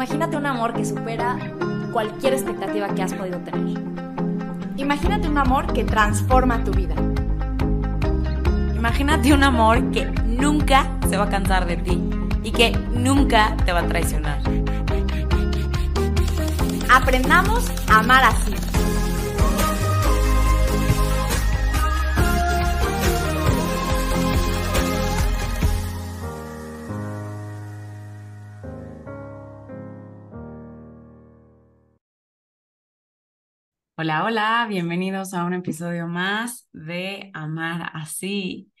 Imagínate un amor que supera cualquier expectativa que has podido tener. Imagínate un amor que transforma tu vida. Imagínate un amor que nunca se va a cansar de ti y que nunca te va a traicionar. Aprendamos a amar así. Hola, hola, bienvenidos a un episodio más de Amar así.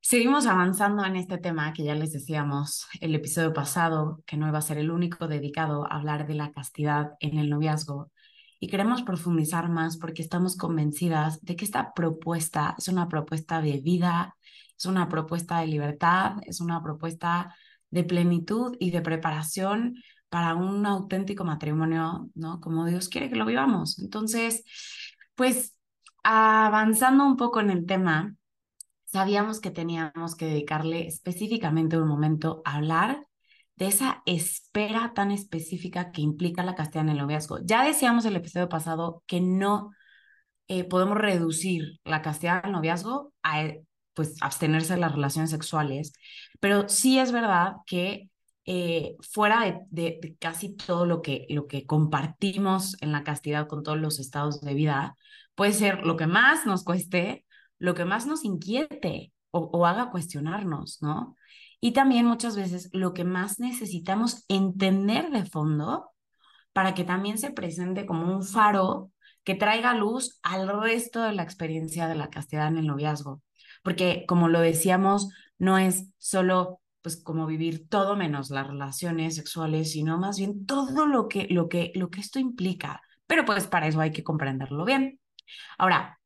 Seguimos avanzando en este tema que ya les decíamos el episodio pasado, que no iba a ser el único dedicado a hablar de la castidad en el noviazgo. Y queremos profundizar más porque estamos convencidas de que esta propuesta es una propuesta de vida, es una propuesta de libertad, es una propuesta de plenitud y de preparación para un auténtico matrimonio, ¿no? Como Dios quiere que lo vivamos. Entonces, pues avanzando un poco en el tema, sabíamos que teníamos que dedicarle específicamente un momento a hablar de esa espera tan específica que implica la castidad en el noviazgo. Ya decíamos el episodio pasado que no eh, podemos reducir la castidad del noviazgo a pues abstenerse de las relaciones sexuales, pero sí es verdad que eh, fuera de, casi todo lo que, lo que compartimos en la castidad con todos los estados de vida, puede ser lo que más nos cueste, lo que más nos inquiete o, haga cuestionarnos, ¿no? Y también muchas veces lo que más necesitamos entender de fondo para que también se presente como un faro que traiga luz al resto de la experiencia de la castidad en el noviazgo. Porque como lo decíamos, no es solo pues como vivir todo menos las relaciones sexuales, sino más bien todo lo que, lo que, lo que esto implica. Pero pues para eso hay que comprenderlo bien. Ahora,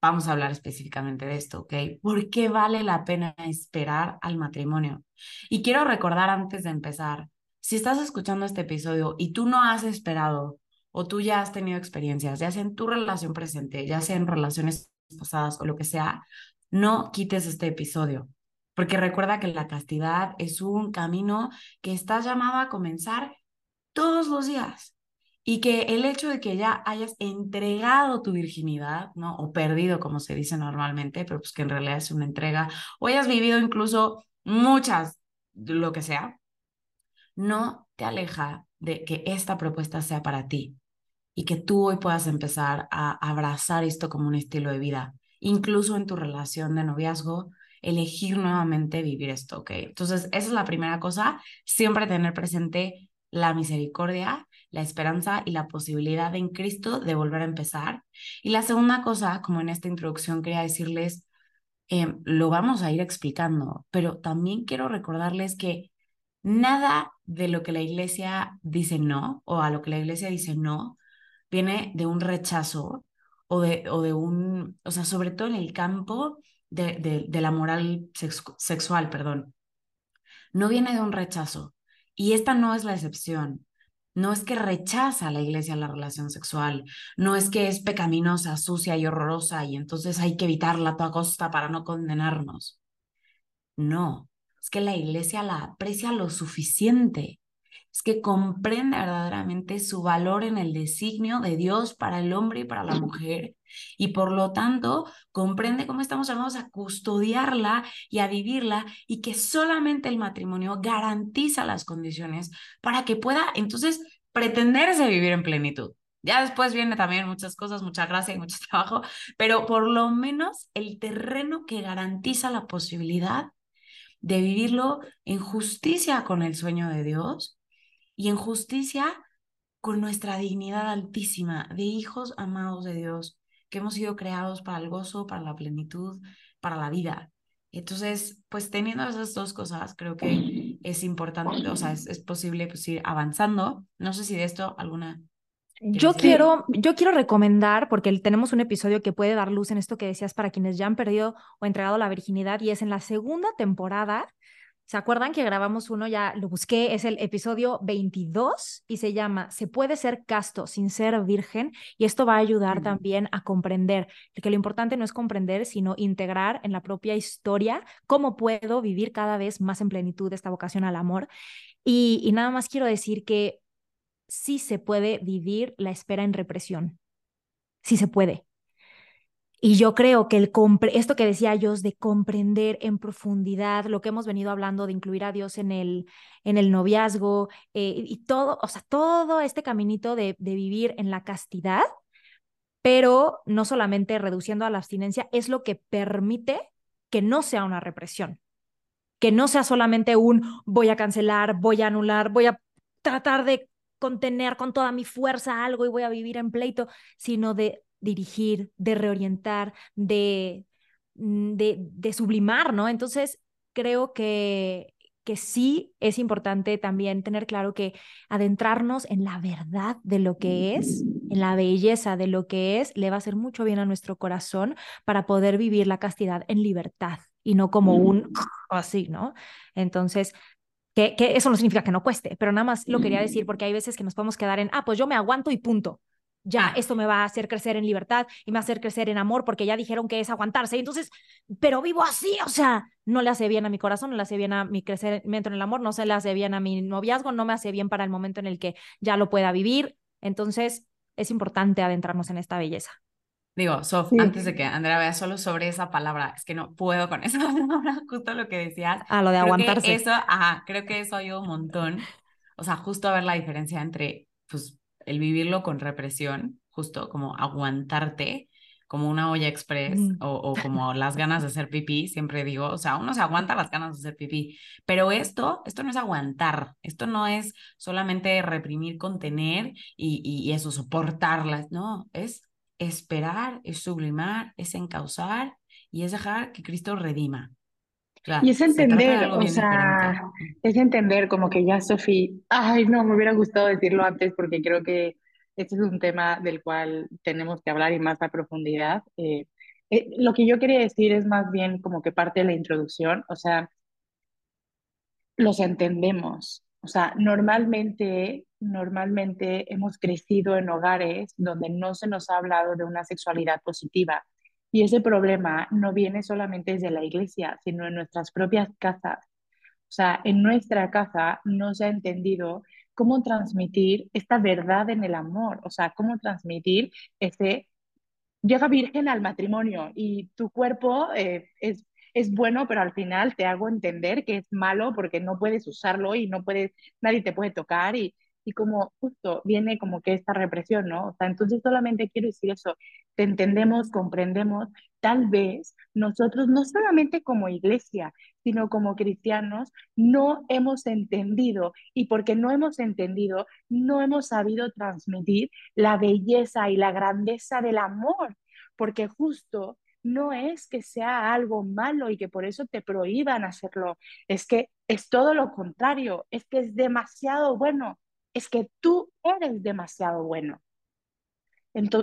vamos a hablar específicamente de esto, ¿ok? ¿Por qué vale la pena esperar al matrimonio? Y quiero recordar antes de empezar, si estás escuchando este episodio y tú no has esperado o tú ya has tenido experiencias, ya sea en tu relación presente, ya sea en relaciones pasadas o lo que sea, no quites este episodio. Porque recuerda que la castidad es un camino que estás llamado a comenzar todos los días. Y que el hecho de que ya hayas entregado tu virginidad, ¿no? O perdido, como se dice normalmente, pero pues que en realidad es una entrega, o hayas vivido incluso muchas, lo que sea, no te aleja de que esta propuesta sea para ti y que tú hoy puedas empezar a abrazar esto como un estilo de vida, incluso en tu relación de noviazgo, elegir nuevamente vivir esto, ¿ok? Entonces, esa es la primera cosa, siempre tener presente la misericordia, la esperanza y la posibilidad en Cristo de volver a empezar. Y la segunda cosa, como en esta introducción quería decirles, em, lo vamos a ir explicando, pero también quiero recordarles que nada de lo que la iglesia dice no o a lo que la iglesia dice no viene de un rechazo o de, o de un, o sea, sobre todo en el campo de, la moral sexual, perdón, no viene de un rechazo. Y esta no es la excepción. No es que rechaza a la iglesia la relación sexual, no es que es pecaminosa, sucia y horrorosa y entonces hay que evitarla a toda costa para no condenarnos. No, es que la iglesia la aprecia lo suficiente es que comprende verdaderamente su valor en el designio de Dios para el hombre y para la mujer. Y por lo tanto, comprende cómo estamos llamados a custodiarla y a vivirla y que solamente el matrimonio garantiza las condiciones para que pueda entonces pretenderse vivir en plenitud. Ya después viene también muchas cosas, mucha gracia y mucho trabajo, pero por lo menos el terreno que garantiza la posibilidad de vivirlo en justicia con el sueño de Dios y en justicia con nuestra dignidad altísima de hijos amados de Dios, que hemos sido creados para el gozo, para la plenitud, para la vida. Entonces, pues teniendo esas dos cosas, creo que es importante, o sea, es, posible pues, ir avanzando. No sé si de esto alguna yo quiero, yo quiero recomendar, porque tenemos un episodio que puede dar luz en esto que decías para quienes ya han perdido o entregado la virginidad, y es en la segunda temporada ¿Se acuerdan que grabamos uno? Ya lo busqué, es el episodio 22 y se llama Se puede ser casto sin ser virgen y esto va a ayudar también a comprender que lo importante no es comprender, sino integrar en la propia historia cómo puedo vivir cada vez más en plenitud esta vocación al amor. Y, y nada más quiero decir que sí se puede vivir la espera en represión. Sí se puede. Y yo creo que el esto que decía yo de comprender en profundidad lo que hemos venido hablando, de incluir a Dios en el, en el noviazgo eh, y todo, o sea, todo este caminito de, de vivir en la castidad, pero no solamente reduciendo a la abstinencia, es lo que permite que no sea una represión, que no sea solamente un voy a cancelar, voy a anular, voy a tratar de contener con toda mi fuerza algo y voy a vivir en pleito, sino de dirigir, de reorientar, de, mm, de, de sublimar, ¿no? Entonces, creo que, que sí es importante también tener claro que adentrarnos en la verdad de lo que es, en la belleza de lo que es, le va a hacer mucho bien a nuestro corazón para poder vivir la castidad en libertad y no como un así, ¿no? Entonces, que, que, eso no significa que no cueste, pero nada más lo quería decir porque hay veces que nos podemos quedar en, ah, pues yo me aguanto y punto ya esto me va a hacer crecer en libertad y me va a hacer crecer en amor porque ya dijeron que es aguantarse. Entonces, pero vivo así, o sea, no le hace bien a mi corazón, no le hace bien a mi crecimiento en el amor, no se le hace bien a mi noviazgo, no me hace bien para el momento en el que ya lo pueda vivir. Entonces, es importante adentrarnos en esta belleza. Digo, Sof, antes de que Andrea vea solo sobre esa palabra, es que no puedo con esa palabra, justo lo que decías. Ah, lo de aguantarse. eso, ajá, creo que eso ayuda un montón. O sea, justo a ver la diferencia entre, pues, el vivirlo con represión, justo como aguantarte, como una olla express o, como las ganas de hacer pipí, siempre digo, o sea, uno se aguanta las ganas de hacer pipí, pero esto, esto no es aguantar, esto no es solamente reprimir, contener y, y eso, soportarlas, no, es esperar, es sublimar, es encauzar y es dejar que Cristo redima. Y es entender, o sea, es entender como que ya Sofía, ay, no, me hubiera gustado decirlo antes porque creo que este es un tema del cual tenemos que hablar y más a profundidad. Eh, eh, lo que yo quería decir es más bien como que parte de la introducción, o sea, los entendemos. O sea, normalmente, normalmente hemos crecido en hogares donde no se nos ha hablado de una sexualidad positiva. Y ese problema no viene solamente desde la iglesia, sino en nuestras propias casas. O sea, en nuestra casa no se ha entendido cómo transmitir esta verdad en el amor, o sea, cómo transmitir ese, llega virgen al matrimonio y tu cuerpo eh, es, es bueno, pero al final te hago entender que es malo porque no puedes usarlo y no puedes, nadie te puede tocar y, y como justo viene como que esta represión, ¿no? O sea, entonces solamente quiero decir eso, te entendemos, comprendemos, tal vez nosotros no solamente como iglesia, sino como cristianos, no hemos entendido y porque no hemos entendido, no hemos sabido transmitir la belleza y la grandeza del amor, porque justo no es que sea algo malo y que por eso te prohíban hacerlo, es que es todo lo contrario, es que es demasiado bueno, es que tú eres demasiado bueno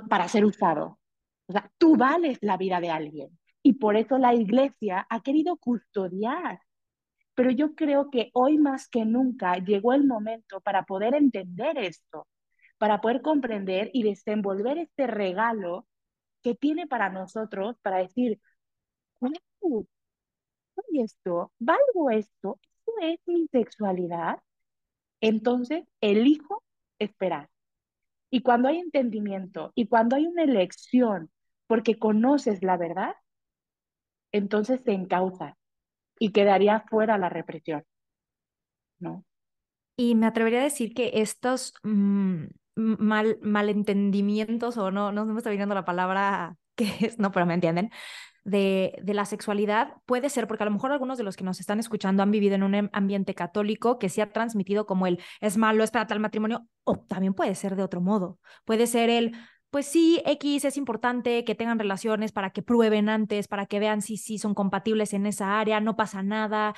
para ser usado. O sea, tú vales la vida de alguien y por eso la iglesia ha querido custodiar. Pero yo creo que hoy más que nunca llegó el momento para poder entender esto, para poder comprender y desenvolver este regalo que tiene para nosotros para decir, wow, esto, valgo esto, esto es mi sexualidad. Entonces, elijo esperar. Y cuando hay entendimiento y cuando hay una elección porque conoces la verdad, entonces se encauza y quedaría fuera la represión. ¿No? Y me atrevería a decir que estos mm, mal, malentendimientos, o no, no, me está viniendo la palabra que es, no, pero me entienden, de, de, la sexualidad puede ser, porque a lo mejor algunos de los que nos están escuchando han vivido en un em, ambiente católico que se ha transmitido como el es malo, es para tal matrimonio, o también puede ser de otro modo. Puede ser el pues sí, X es importante que tengan relaciones para que prueben antes, para que vean si sí son compatibles en esa área, no pasa nada,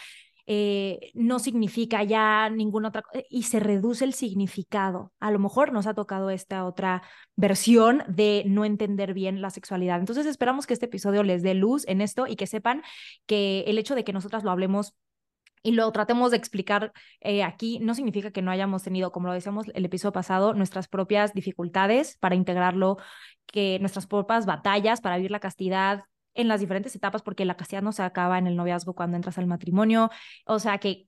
eh, no significa ya ninguna otra cosa, y se reduce el significado. A lo mejor nos ha tocado esta otra versión de no entender bien la sexualidad. Entonces esperamos que este episodio les dé luz en esto y que sepan que el hecho de que nosotras lo hablemos y lo tratemos de explicar eh, aquí, no significa que no hayamos tenido, como lo decíamos el episodio pasado, nuestras propias dificultades para integrarlo, que nuestras propias batallas para vivir la castidad en las diferentes etapas, porque la castidad no se acaba en el noviazgo cuando entras al matrimonio, o sea que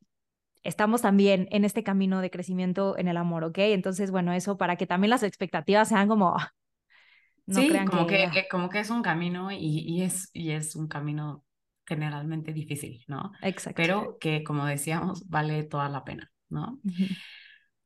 estamos también en este camino de crecimiento en el amor, ¿ok? Entonces, bueno, eso para que también las expectativas sean como... No sí, como que, como que es un camino y, y, es, y es un camino generalmente difícil, ¿no? Exacto. Pero que, como decíamos, vale toda la pena, ¿no?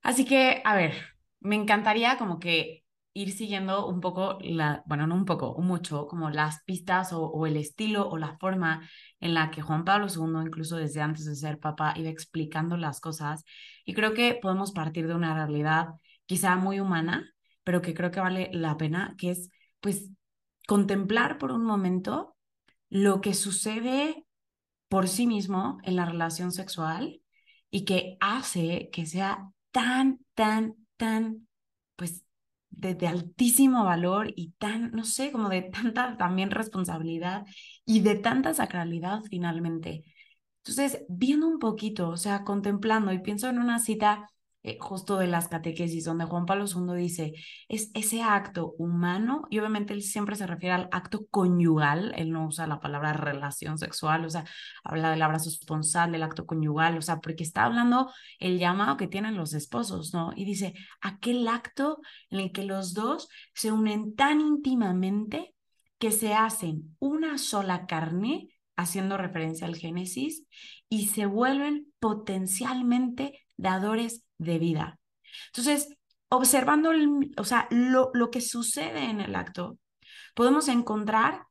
Así que, a ver, me encantaría como que ir siguiendo un poco, la, bueno, no un poco, mucho, como las pistas o, el estilo o la forma en la que Juan Pablo II, incluso desde antes de ser papa, iba explicando las cosas. Y creo que podemos partir de una realidad quizá muy humana, pero que creo que vale la pena, que es, pues, contemplar por un momento lo que sucede por sí mismo en la relación sexual y que hace que sea tan, tan, tan, pues, de, altísimo valor y tan, no sé, como de tanta también responsabilidad y de tanta sacralidad finalmente. Entonces, viendo un poquito, o sea, contemplando y pienso en una cita eh, justo de las catequesis, donde Juan Pablo II dice, es ese acto humano, y obviamente él siempre se refiere al acto conyugal, él no usa la palabra relación sexual, o sea, habla del abrazo esponsal, del acto conyugal, o sea, porque está hablando el llamado que tienen los esposos, ¿no? Y dice, aquel acto en el que los dos se unen tan íntimamente que se hacen una sola carne, haciendo referencia al Génesis, y se vuelven potencialmente dadores de vida. Entonces, observando o sea, lo, lo que sucede en el acto, podemos encontrar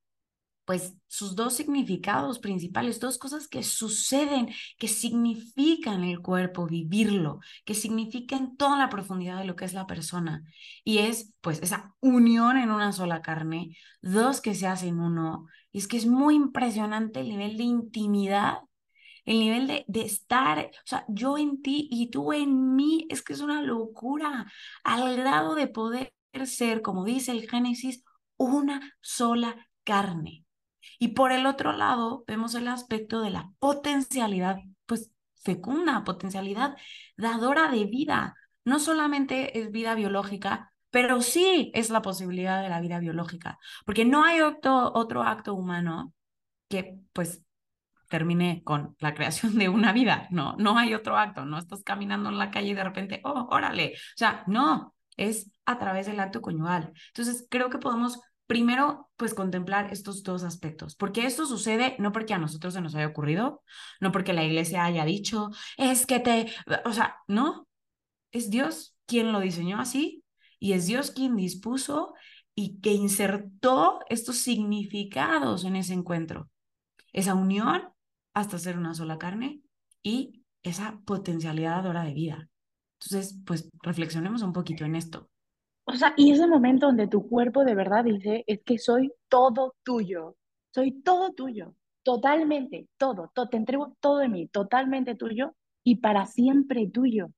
pues sus dos significados principales, dos cosas que suceden, que significan el cuerpo, vivirlo, que significan toda la profundidad de lo que es la persona. Y es pues esa unión en una sola carne, dos que se hacen uno. Y es que es muy impresionante el nivel de intimidad el nivel de, de estar, o sea, yo en ti y tú en mí, es que es una locura, al grado de poder ser, como dice el Génesis, una sola carne. Y por el otro lado, vemos el aspecto de la potencialidad, pues fecunda, potencialidad dadora de vida. No solamente es vida biológica, pero sí es la posibilidad de la vida biológica, porque no hay otro, otro acto humano que pues termine con la creación de una vida. No, no hay otro acto. No estás caminando en la calle y de repente, oh, órale. O sea, no, es a través del acto conyugal. Entonces, creo que podemos primero, pues contemplar estos dos aspectos, porque esto sucede no porque a nosotros se nos haya ocurrido, no porque la iglesia haya dicho, es que te, o sea, no, es Dios quien lo diseñó así y es Dios quien dispuso y que insertó estos significados en ese encuentro, esa unión hasta ser una sola carne y esa potencialidad hora de vida. Entonces, pues reflexionemos un poquito en esto. O sea, y ese momento donde tu cuerpo de verdad dice, es que soy todo tuyo, soy todo tuyo, totalmente, todo, todo te entrego todo de mí, totalmente tuyo y para siempre tuyo.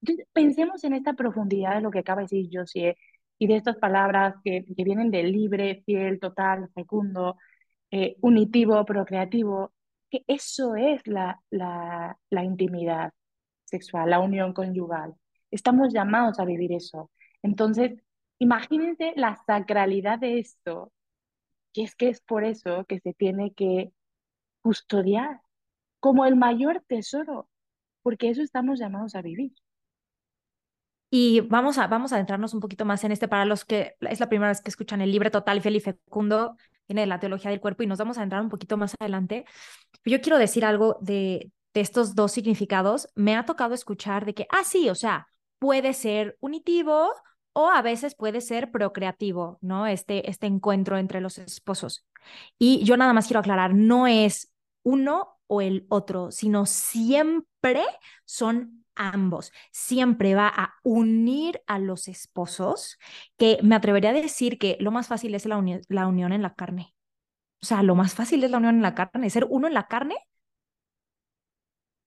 Entonces, pensemos en esta profundidad de lo que acaba de decir Josie y de estas palabras que, que vienen de libre, fiel, total, fecundo, eh, unitivo, procreativo que eso es la, la, la intimidad sexual, la unión conyugal. Estamos llamados a vivir eso. Entonces, imagínense la sacralidad de esto, que es que es por eso que se tiene que custodiar como el mayor tesoro, porque eso estamos llamados a vivir. Y vamos a, vamos a adentrarnos un poquito más en este para los que es la primera vez que escuchan el libre total, y fecundo viene de la teología del cuerpo y nos vamos a entrar un poquito más adelante. Yo quiero decir algo de, de estos dos significados. Me ha tocado escuchar de que, ah, sí, o sea, puede ser unitivo o a veces puede ser procreativo, ¿no? Este, este encuentro entre los esposos. Y yo nada más quiero aclarar, no es uno o el otro, sino siempre son ambos. Siempre va a unir a los esposos, que me atrevería a decir que lo más fácil es la, unión en la carne. O sea, lo más fácil es la unión en la carne, ser uno en la carne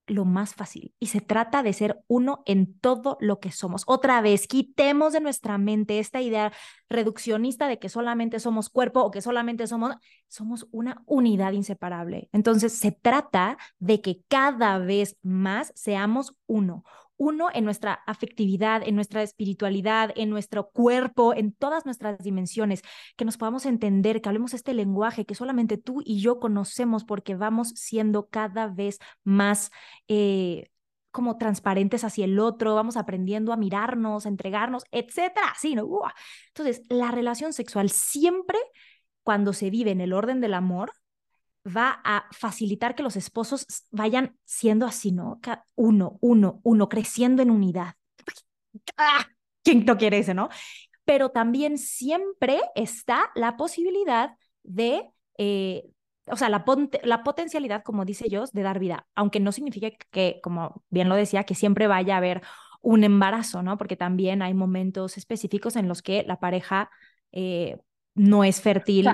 lo más fácil y se trata de ser uno en todo lo que somos. Otra vez, quitemos de nuestra mente esta idea reduccionista de que solamente somos cuerpo o que solamente somos, somos una unidad inseparable. Entonces, se trata de que cada vez más seamos uno, uno en nuestra afectividad, en nuestra espiritualidad, en nuestro cuerpo, en todas nuestras dimensiones, que nos podamos entender, que hablemos este lenguaje que solamente tú y yo conocemos porque vamos siendo cada vez más... Eh, como transparentes hacia el otro, vamos aprendiendo a mirarnos, a entregarnos, etcétera, así, ¿no? Entonces, la relación sexual siempre, cuando se vive en el orden del amor, va a facilitar que los esposos vayan siendo así, ¿no? Uno, uno, uno, creciendo en unidad. ¡Ah! ¿Quién no quiere ese, no? Pero también siempre está la posibilidad de, eh, o sea, la, la potencialidad, como dice yo, de dar vida, aunque no significa que, como bien lo decía, que siempre vaya a haber un embarazo, ¿no? Porque también hay momentos específicos en los que la pareja eh, no es fértil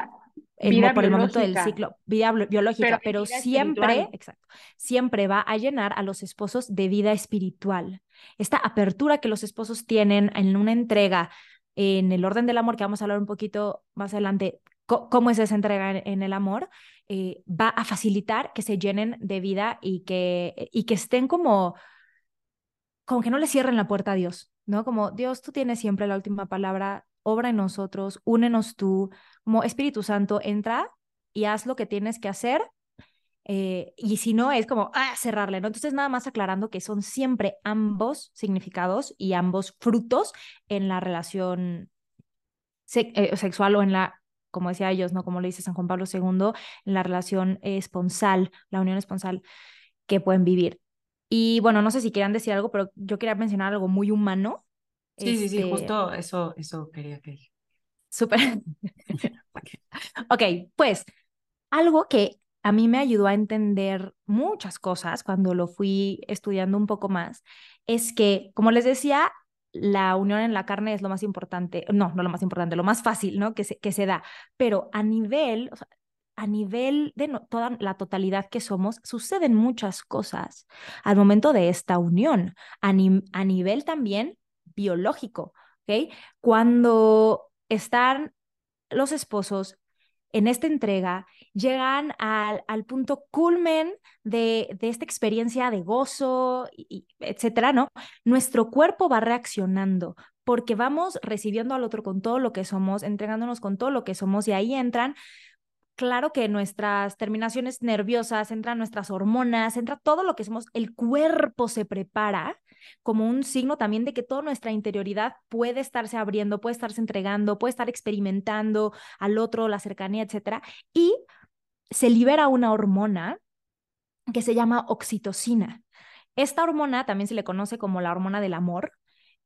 por el momento del ciclo, vida biológica, pero, siempre, exacto, siempre va a llenar a los esposos de vida espiritual. Esta apertura que los esposos tienen en una entrega en el orden del amor, que vamos a hablar un poquito más adelante, cómo es esa entrega en, el amor, eh, va a facilitar que se llenen de vida y que, y que estén como, como que no le cierren la puerta a Dios, ¿no? Como Dios, tú tienes siempre la última palabra, obra en nosotros, únenos tú, como Espíritu Santo, entra y haz lo que tienes que hacer. Eh, y si no, es como ah, cerrarle, ¿no? Entonces, nada más aclarando que son siempre ambos significados y ambos frutos en la relación eh, sexual o en la, como decía ellos, ¿no? Como le dice San Juan Pablo II, en la relación esponsal, la unión esponsal que pueden vivir. Y bueno, no sé si quieran decir algo, pero yo quería mencionar algo muy humano Sí, sí, sí, este justo eso, eso quería que Súper. ok, pues algo que a mí me ayudó a entender muchas cosas cuando lo fui estudiando un poco más es que, como les decía, la unión en la carne es lo más importante, no, no lo más importante, lo más fácil, ¿no? Que se, que se da, pero a nivel, a nivel de toda la totalidad que somos, suceden muchas cosas al momento de esta unión, a, a nivel también biológico, ¿ok? Cuando están los esposos en esta entrega, llegan al, al punto culmen de, de, esta experiencia de gozo, etcétera, ¿no? Nuestro cuerpo va reaccionando porque vamos recibiendo al otro con todo lo que somos, entregándonos con todo lo que somos y ahí entran claro que nuestras terminaciones nerviosas, entran nuestras hormonas, entra todo lo que somos, el cuerpo se prepara como un signo también de que toda nuestra interioridad puede estarse abriendo, puede estarse entregando, puede estar experimentando al otro, la cercanía, etcétera, y se libera una hormona que se llama oxitocina. Esta hormona también se le conoce como la hormona del amor,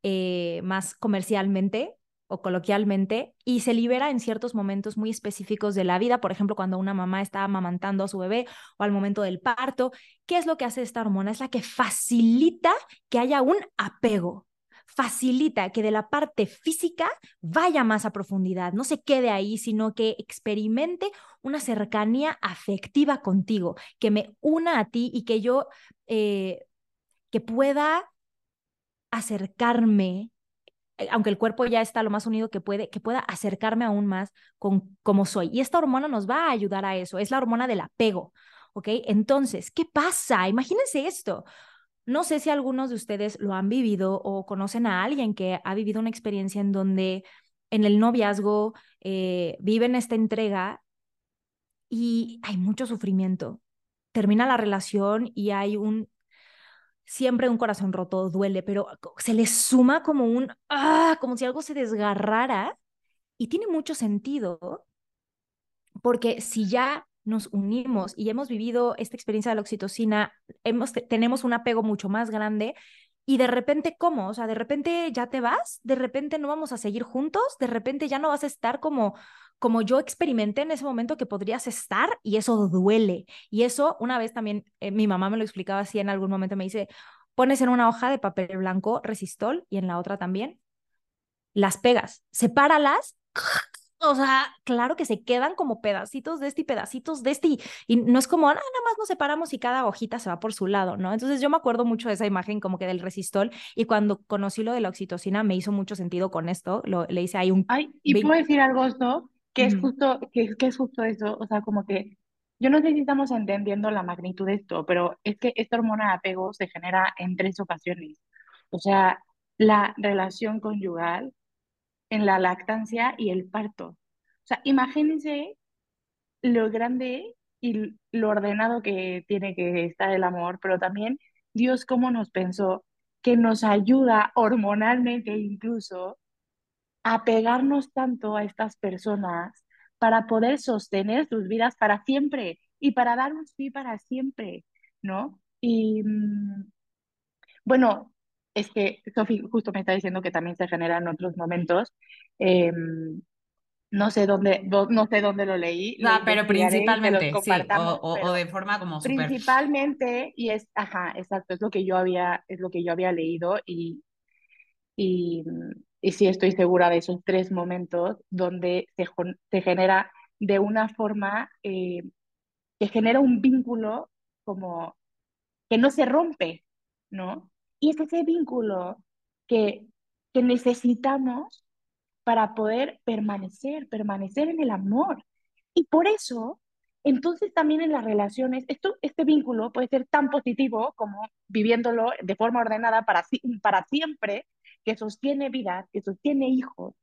eh, más comercialmente, o coloquialmente y se libera en ciertos momentos muy específicos de la vida, por ejemplo, cuando una mamá está amamantando a su bebé o al momento del parto. ¿Qué es lo que hace esta hormona? Es la que facilita que haya un apego, facilita que de la parte física vaya más a profundidad, no se quede ahí, sino que experimente una cercanía afectiva contigo, que me una a ti y que yo, eh, que pueda acercarme aunque el cuerpo ya está lo más unido que puede, que pueda acercarme aún más con cómo soy. Y esta hormona nos va a ayudar a eso, es la hormona del apego, ¿ok? Entonces, ¿qué pasa? Imagínense esto. No sé si algunos de ustedes lo han vivido o conocen a alguien que ha vivido una experiencia en donde en el noviazgo eh, viven esta entrega y hay mucho sufrimiento. Termina la relación y hay un siempre un corazón roto duele, pero se le suma como un, ah, como si algo se desgarrara y tiene mucho sentido porque si ya nos unimos y hemos vivido esta experiencia de la oxitocina, hemos, tenemos un apego mucho más grande y de repente, ¿cómo? O sea, de repente ya te vas, de repente no vamos a seguir juntos, de repente ya no vas a estar como como yo experimenté en ese momento que podrías estar y eso duele. Y eso una vez también eh, mi mamá me lo explicaba así en algún momento, me dice, pones en una hoja de papel blanco resistol y en la otra también, las pegas, sepáralas. O sea, claro que se quedan como pedacitos de este y pedacitos de este, y, no es como, ah, nada más nos separamos y cada hojita se va por su lado, ¿no? Entonces yo me acuerdo mucho de esa imagen como que del resistol, y cuando conocí lo de la oxitocina me hizo mucho sentido con esto, lo, le hice ahí un... Ay, ¿y puedo decir algo, esto? Que es justo, que, que es justo eso, o sea, como que yo no sé si estamos entendiendo la magnitud de esto, pero es que esta hormona de apego se genera en tres ocasiones. O sea, la relación conyugal, en la lactancia y el parto. O sea, imagínense lo grande y lo ordenado que tiene que estar el amor, pero también Dios cómo nos pensó, que nos ayuda hormonalmente incluso a pegarnos tanto a estas personas para poder sostener sus vidas para siempre y para dar un sí para siempre, ¿no? Y mm, bueno, es que Sofi justo me está diciendo que también se genera en otros momentos. Em, no sé dónde, no sé dónde lo leí. No, pero principalmente, sí, o, de forma como super... Principalmente, y es, ajá, exacto, es lo que yo había, es lo que yo había leído y, y, y sí estoy segura de esos tres momentos donde se, se genera de una forma eh, que genera un vínculo como que no se rompe, ¿no? Y es ese vínculo que, que necesitamos para poder permanecer, permanecer en el amor. Y por eso, entonces también en las relaciones, esto, este vínculo puede ser tan positivo como viviéndolo de forma ordenada para, para siempre, que sostiene vida, que sostiene hijos,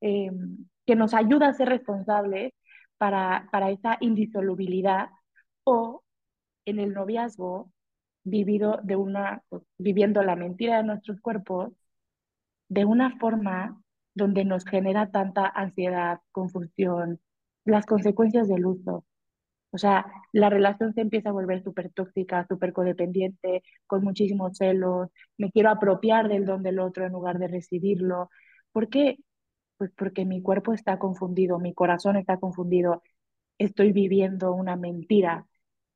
em, que nos ayuda a ser responsables para, para esa indisolubilidad, o en el noviazgo, vivido de una, viviendo la mentira de nuestros cuerpos, de una forma donde nos genera tanta ansiedad, confusión, las consecuencias del uso. O sea, la relación se empieza a volver súper tóxica, súper codependiente, con muchísimos celos, me quiero apropiar del don del otro en lugar de recibirlo. ¿Por qué? Pues porque mi cuerpo está confundido, mi corazón está confundido, estoy viviendo una mentira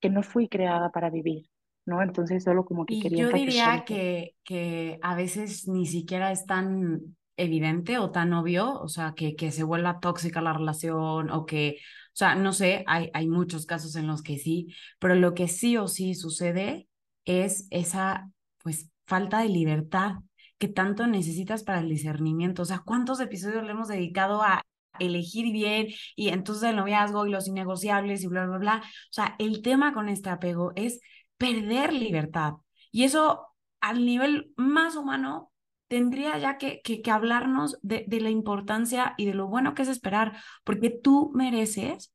que no fui creada para vivir. ¿no? Entonces solo como que quería... Yo diría que, que a veces ni siquiera es tan evidente o tan obvio, o sea, que, que se vuelva tóxica la relación o que, o sea, no sé, hay, hay muchos casos en los que sí, pero lo que sí o sí sucede es esa, pues, falta de libertad que tanto necesitas para el discernimiento. O sea, ¿cuántos episodios le hemos dedicado a elegir bien y entonces el noviazgo y los innegociables y bla, bla, bla? O sea, el tema con este apego es perder libertad. Y eso al nivel más humano tendría ya que, que, hablarnos de, de, la importancia y de lo bueno que es esperar, porque tú mereces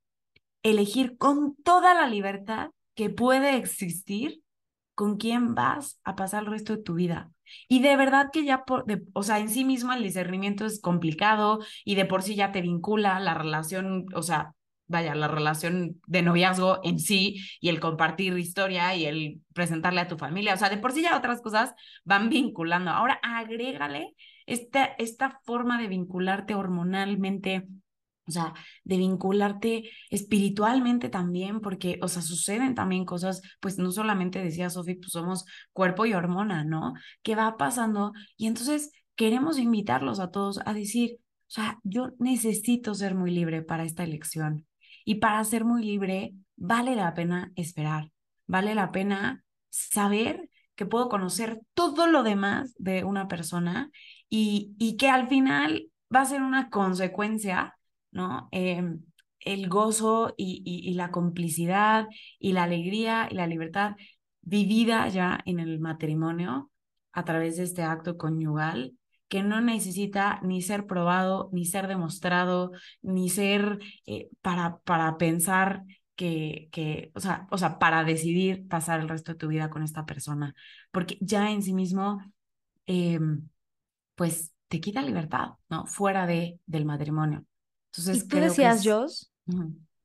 elegir con toda la libertad que puede existir con quién vas a pasar el resto de tu vida. Y de verdad que ya, por, o sea, en sí mismo el discernimiento es complicado y de por sí ya te vincula la relación, o sea, vaya, la relación de noviazgo en sí y el compartir historia y el presentarle a tu familia. O sea, de por sí ya otras cosas van vinculando. Ahora agrégale esta, esta forma de vincularte hormonalmente, o sea, de vincularte espiritualmente también, porque, o sea, suceden también cosas, pues no solamente decía Sofi, pues somos cuerpo y hormona, ¿no? ¿Qué va pasando? Y entonces queremos invitarlos a todos a decir, o sea, yo necesito ser muy libre para esta elección. Y para ser muy libre, vale la pena esperar, vale la pena saber que puedo conocer todo lo demás de una persona y, y que al final va a ser una consecuencia, ¿no? Em, el gozo y, y, la complicidad y la alegría y la libertad vivida ya en el matrimonio a través de este acto conyugal que no necesita ni ser probado, ni ser demostrado, ni ser eh, para, para pensar que, que, o sea, o sea, para decidir pasar el resto de tu vida con esta persona, porque ya en sí mismo, em, pues te quita libertad, ¿no? Fuera de, del matrimonio. Entonces, y tú decías, Jos,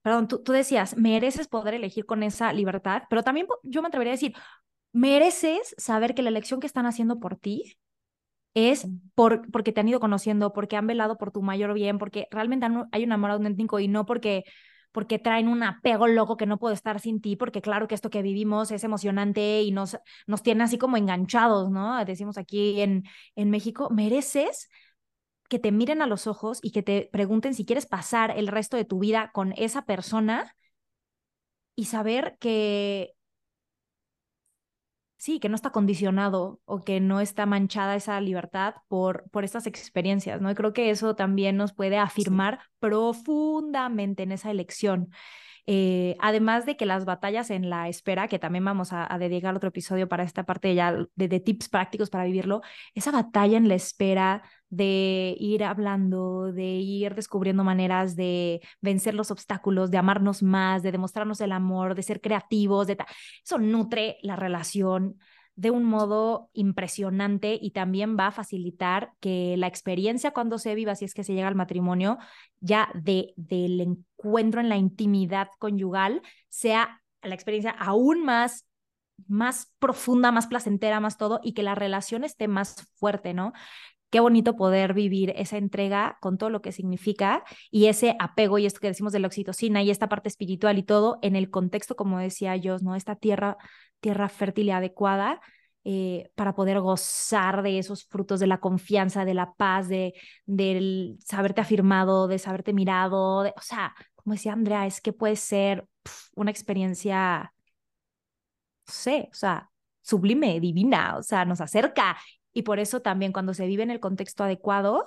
perdón, tú, tú decías, mereces poder elegir con esa libertad, pero también yo me atrevería a decir, mereces saber que la elección que están haciendo por ti es por, porque te han ido conociendo, porque han velado por tu mayor bien, porque realmente hay un amor auténtico y no porque porque traen un apego loco que no puedo estar sin ti, porque claro que esto que vivimos es emocionante y nos, nos tiene así como enganchados, ¿no? Decimos aquí en, en México, mereces que te miren a los ojos y que te pregunten si quieres pasar el resto de tu vida con esa persona y saber que sí, que no está condicionado o que no está manchada esa libertad por, por estas experiencias, ¿no? Y creo que eso también nos puede afirmar profundamente en esa elección. Eh, además de que las batallas en la espera, que también vamos a, dedicar otro episodio para esta parte ya de, tips prácticos para vivirlo, esa batalla en la espera de ir hablando, de ir descubriendo maneras de vencer los obstáculos, de amarnos más, de demostrarnos el amor, de ser creativos, de eso nutre la relación de un modo impresionante y también va a facilitar que la experiencia cuando se viva, si es que se llega al matrimonio, ya de, del encuentro en la intimidad conyugal, sea la experiencia aún más más profunda, más placentera, más todo, y que la relación esté más fuerte, ¿no? Qué bonito poder vivir esa entrega con todo lo que significa y ese apego y esto que decimos de la oxitocina y esta parte espiritual y todo en el contexto, como decía yo, ¿no? Esta tierra, tierra fértil y adecuada eh, para poder gozar de esos frutos de la confianza, de la paz, de del saberte afirmado, de saberte mirado, o sea, como decía Andrea, es que puede ser una experiencia no sé, o sea, sublime, divina, o sea, nos acerca. Y por eso también cuando se vive en el contexto adecuado,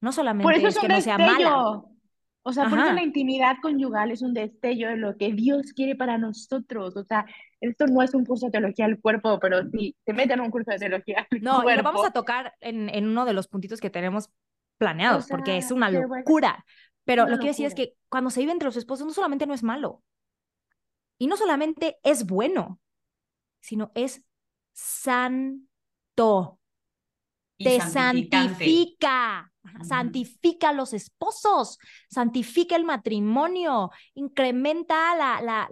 no solamente es, que no sea mala. O sea, por eso la intimidad conyugal es un destello de lo que Dios quiere para nosotros. O sea, esto no es un curso de teología del cuerpo, pero sí, te meten en un curso de teología del no, cuerpo. No, lo vamos a tocar en, en, uno de los puntitos que tenemos planeados, porque es una locura. Pero lo que quiero decir es que cuando se vive entre los esposos, no solamente no es malo, y no solamente es bueno, sino es santo. Te santifica, santifica a los esposos, santifica el matrimonio, incrementa la, la,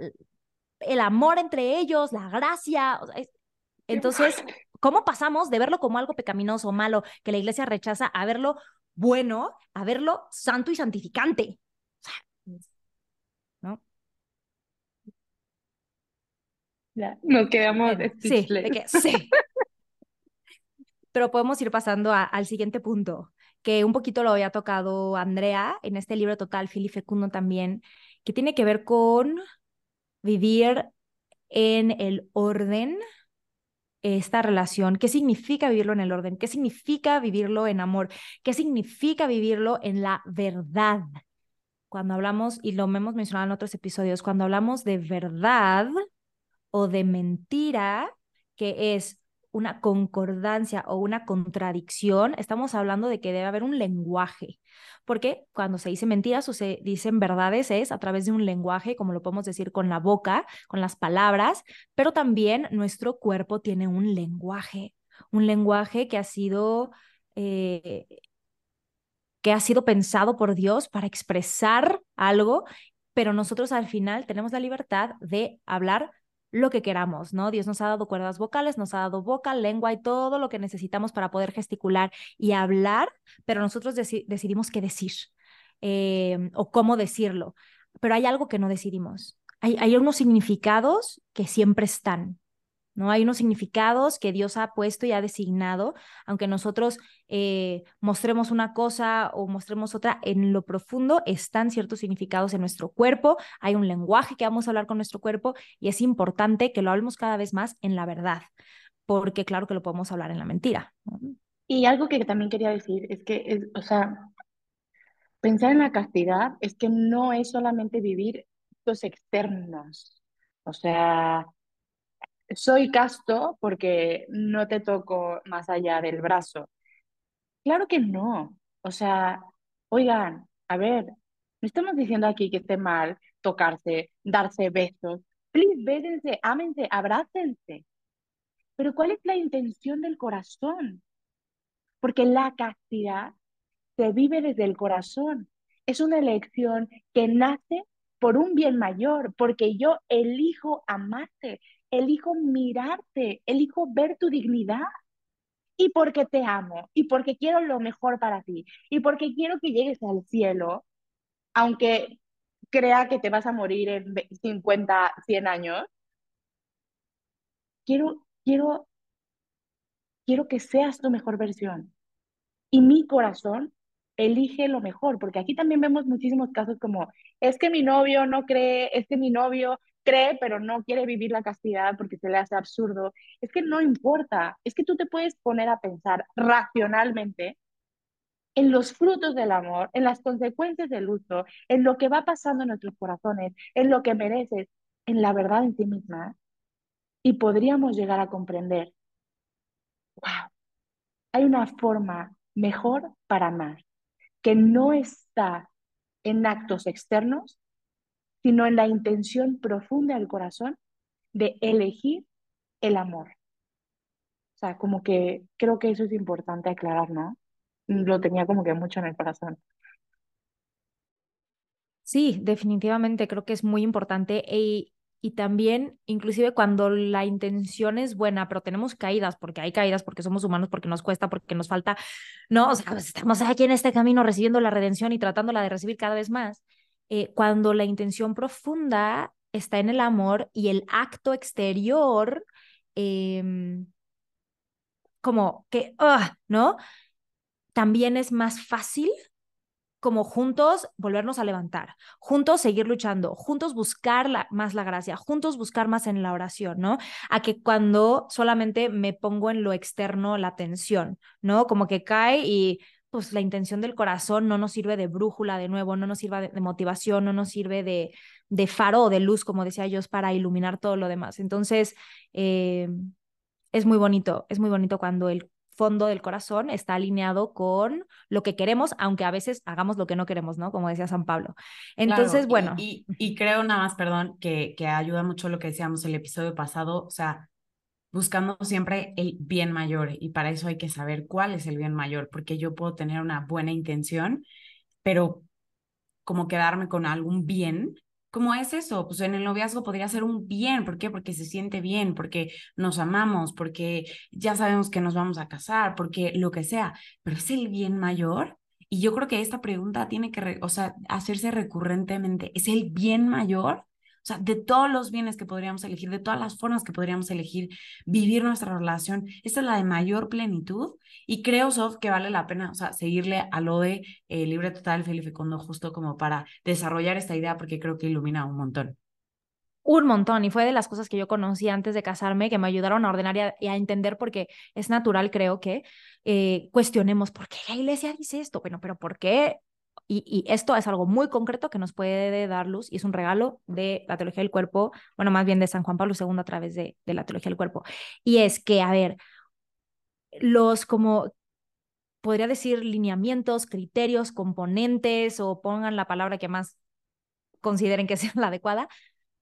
el amor entre ellos, la gracia. Entonces, ¿cómo pasamos de verlo como algo pecaminoso, malo, que la iglesia rechaza, a verlo bueno, a verlo santo y santificante? nos quedamos sí, sí. Pero podemos ir pasando al siguiente punto, que un poquito lo había tocado Andrea en este libro total, Fili Fecundo también, que tiene que ver con vivir en el orden esta relación, qué significa vivirlo en el orden, qué significa vivirlo en amor, qué significa vivirlo en la verdad. Cuando hablamos, y lo hemos mencionado en otros episodios, cuando hablamos de verdad, o de mentira, que es una concordancia o una contradicción, estamos hablando de que debe haber un lenguaje, porque cuando se dice mentiras o se dicen verdades es a través de un lenguaje, como lo podemos decir con la boca, con las palabras, pero también nuestro cuerpo tiene un lenguaje, un lenguaje que ha sido... Eh, que ha sido pensado por Dios para expresar algo, pero nosotros al final tenemos la libertad de hablar lo que queramos, ¿no? Dios nos ha dado cuerdas vocales, nos ha dado boca, lengua y todo lo que necesitamos para poder gesticular y hablar, pero nosotros decidimos qué decir em, o cómo decirlo. Pero hay algo que no decidimos. Hay, hay unos significados que siempre están, ¿no? Hay unos significados que Dios ha puesto y ha designado, aunque nosotros eh, mostremos una cosa o mostremos otra, en lo profundo están ciertos significados en nuestro cuerpo, hay un lenguaje que vamos a hablar con nuestro cuerpo y es importante que lo hablemos cada vez más en la verdad, porque claro que lo podemos hablar en la mentira. Y algo que también quería decir es que, es, o sea, pensar en la castidad es que no es solamente vivir los externos, o sea, soy casto porque no te toco más allá del brazo. Claro que no. O sea, oigan, a ver, no estamos diciendo aquí que esté mal tocarse, darse besos. Please, bésense, ámense, abrácense. Pero ¿cuál es la intención del corazón? Porque la castidad se vive desde el corazón. Es una elección que nace por un bien mayor, porque yo elijo amarte, elijo mirarte, elijo ver tu dignidad. Y porque te amo, y porque quiero lo mejor para ti, y porque quiero que llegues al cielo, aunque crea que te vas a morir en 50, 100 años, quiero, quiero, quiero que seas tu mejor versión. Y mi corazón elige lo mejor, porque aquí también vemos muchísimos casos como, es que mi novio no cree, es que mi novio cree, pero no quiere vivir la castidad porque se le hace absurdo. Es que no importa, es que tú te puedes poner a pensar racionalmente en los frutos del amor, en las consecuencias del uso, en lo que va pasando en nuestros corazones, en lo que mereces, en la verdad en ti misma. Y podríamos llegar a comprender, wow, hay una forma mejor para amar, que no está en actos externos, sino en la intención profunda del corazón de elegir el amor. O sea, como que creo que eso es importante aclarar, ¿no? Lo tenía como que mucho en el corazón. Sí, definitivamente creo que es muy importante y, y también, inclusive cuando la intención es buena, pero tenemos caídas, porque hay caídas, porque somos humanos, porque nos cuesta, porque nos falta, no, o sea, pues, estamos aquí en este camino recibiendo la redención y tratándola de recibir cada vez más. Eh, cuando la intención profunda está en el amor y el acto exterior, em, como que, ah, ¿no? También es más fácil como juntos volvernos a levantar, juntos seguir luchando, juntos buscar más la gracia, juntos buscar más en la oración, ¿no? A que cuando solamente me pongo en lo externo la tensión, ¿no? Como que cae y pues la intención del corazón no nos sirve de brújula de nuevo, no nos sirve de, motivación, no nos sirve de, de faro o de luz, como decía yo, para iluminar todo lo demás. Entonces, eh, es muy bonito, es muy bonito cuando el fondo del corazón está alineado con lo que queremos, aunque a veces hagamos lo que no queremos, ¿no? Como decía San Pablo. Entonces, bueno. Y, y, creo nada más, perdón, que, que ayuda mucho lo que decíamos el episodio pasado, o sea, buscando siempre el bien mayor y para eso hay que saber cuál es el bien mayor, porque yo puedo tener una buena intención, pero como quedarme con algún bien ¿Cómo es eso? Pues en el noviazgo podría ser un bien. ¿Por qué? Porque se siente bien, porque nos amamos, porque ya sabemos que nos vamos a casar, porque lo que sea. Pero es el bien mayor. Y yo creo que esta pregunta tiene que, o sea, hacerse recurrentemente. ¿Es el bien mayor? O sea, de todos los bienes que podríamos elegir, de todas las formas que podríamos elegir vivir nuestra relación, esta es la de mayor plenitud y creo, Sof, que vale la pena, o sea, seguirle a lo de eh, Libre Total, Felipe Condo, justo como para desarrollar esta idea porque creo que ilumina un montón. Un montón, y fue de las cosas que yo conocí antes de casarme que me ayudaron a ordenar y a, entender porque es natural, creo que eh, cuestionemos por qué la iglesia dice esto, bueno, pero ¿por qué y, esto es algo muy concreto que nos puede dar luz y es un regalo de la teología del cuerpo, bueno, más bien de San Juan Pablo II a través de, la teología del cuerpo. Y es que, a ver, los como, podría decir, lineamientos, criterios, componentes o pongan la palabra que más consideren que sea la adecuada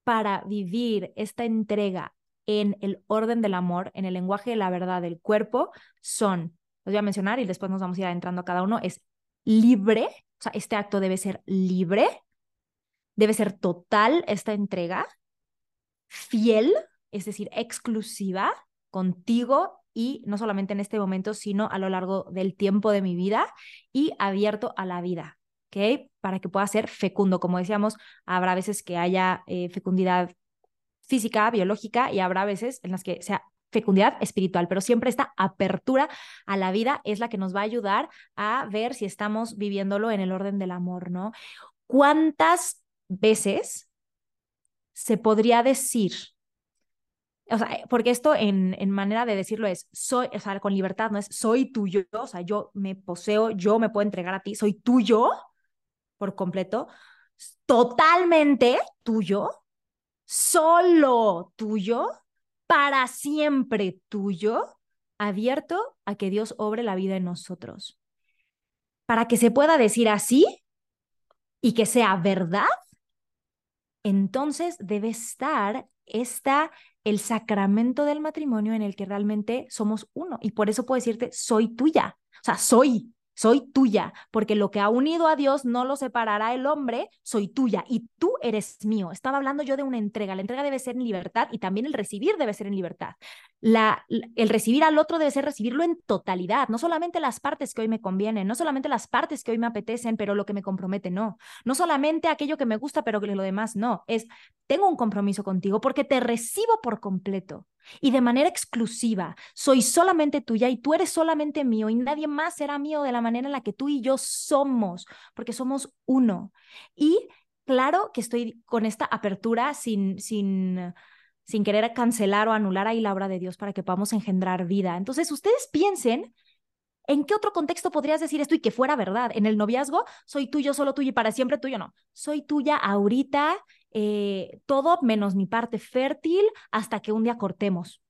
para vivir esta entrega en el orden del amor, en el lenguaje de la verdad del cuerpo, son, los voy a mencionar y después nos vamos a ir adentrando a cada uno, es libre, o sea, este acto debe ser libre, debe ser total esta entrega, fiel, es decir, exclusiva contigo y no solamente en este momento, sino a lo largo del tiempo de mi vida y abierto a la vida, ¿ok? Para que pueda ser fecundo. Como decíamos, habrá veces que haya eh, fecundidad física, biológica, y habrá veces en las que sea fecundidad espiritual, pero siempre esta apertura a la vida es la que nos va a ayudar a ver si estamos viviéndolo en el orden del amor, ¿no? ¿Cuántas veces se podría decir? O sea, porque esto en, en manera de decirlo es, soy, o sea, con libertad, no es, soy tuyo, o sea, yo me poseo, yo me puedo entregar a ti, soy tuyo por completo, totalmente tuyo, solo tuyo, para siempre tuyo, abierto a que Dios obre la vida en nosotros. Para que se pueda decir así y que sea verdad, entonces debe estar esta, el sacramento del matrimonio en el que realmente somos uno. Y por eso puedo decirte, soy tuya. O sea, soy, soy tuya, porque lo que ha unido a Dios no lo separará el hombre, soy tuya y tú eres mío. Estaba hablando yo de una entrega, la entrega debe ser en libertad y también el recibir debe ser en libertad. El recibir al otro debe ser recibirlo en totalidad, no solamente las partes que hoy me convienen, no solamente las partes que hoy me apetecen, pero lo que me compromete, no. No solamente aquello que me gusta, pero que lo demás no. Es, tengo un compromiso contigo porque te recibo por completo y de manera exclusiva. Soy solamente tuya y tú eres solamente mío y nadie más será mío de la manera en la que tú y yo somos, porque somos uno. Y claro que estoy con esta apertura sin, sin, sin querer cancelar o anular ahí la obra de Dios para que podamos engendrar vida. Entonces, ustedes piensen ¿En qué otro contexto podrías decir esto y que fuera verdad? En el noviazgo, soy tuyo, solo tuyo y para siempre tuyo, no. Soy tuya ahorita, eh, todo menos mi parte fértil hasta que un día cortemos.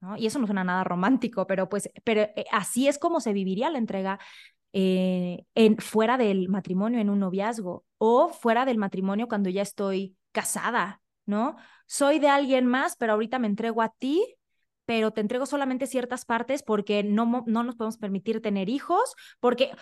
¿no? Y eso no suena nada romántico, pero pues, pero eh, así es como se viviría la entrega eh, en, fuera del matrimonio, en un noviazgo, o fuera del matrimonio cuando ya estoy casada, ¿no? Soy de alguien más, pero ahorita me entrego a ti pero te entrego solamente ciertas partes porque no, no nos podemos permitir tener hijos, porque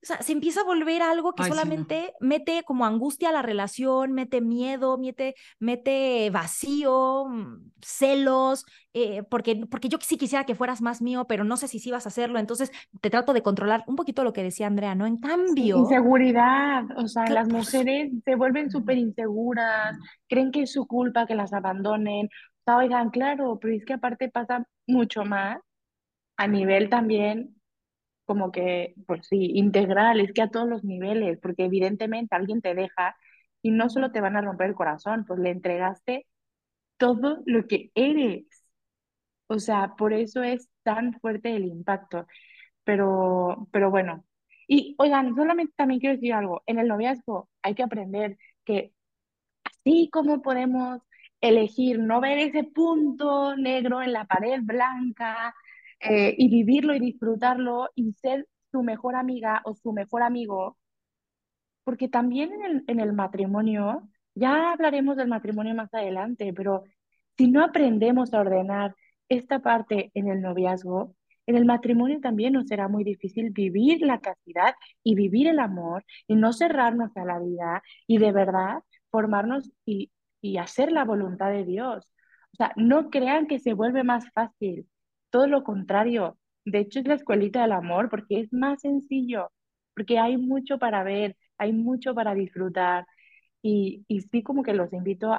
o sea, se empieza a volver algo que solamente mete como angustia a la relación, mete miedo, mete, mete vacío, mm, celos, eh, porque, porque yo sí quisiera que fueras más mío, pero no sé si sí vas a hacerlo, entonces te trato de controlar un poquito lo que decía Andrea, ¿no? En cambio... Inseguridad, o sea, las mujeres se vuelven súper inseguras, creen que es su culpa que las abandonen, o sea, oigan, claro, pero es que aparte pasa mucho más a nivel también como que, pues sí, integral, es que a todos los niveles, porque evidentemente alguien te deja y no solo te van a romper el corazón, pues le entregaste todo lo que eres. O sea, por eso es tan fuerte el impacto. Pero, pero bueno. Y oigan, solamente también quiero decir algo. En el noviazgo hay que aprender que así como podemos elegir no ver ese punto negro en la pared blanca eh, y vivirlo y disfrutarlo y ser su mejor amiga o su mejor amigo, porque también en el, en el matrimonio, ya hablaremos del matrimonio más adelante, pero si no aprendemos a ordenar esta parte en el noviazgo, en el matrimonio también nos será muy difícil vivir la castidad y vivir el amor y no cerrarnos a la vida y de verdad formarnos y, y hacer la voluntad de Dios. O sea, no crean que se vuelve más fácil todo lo contrario. De hecho, es la escuelita del amor porque es más sencillo, porque hay mucho para ver, hay mucho para disfrutar. Y, y sí, como que los invito a,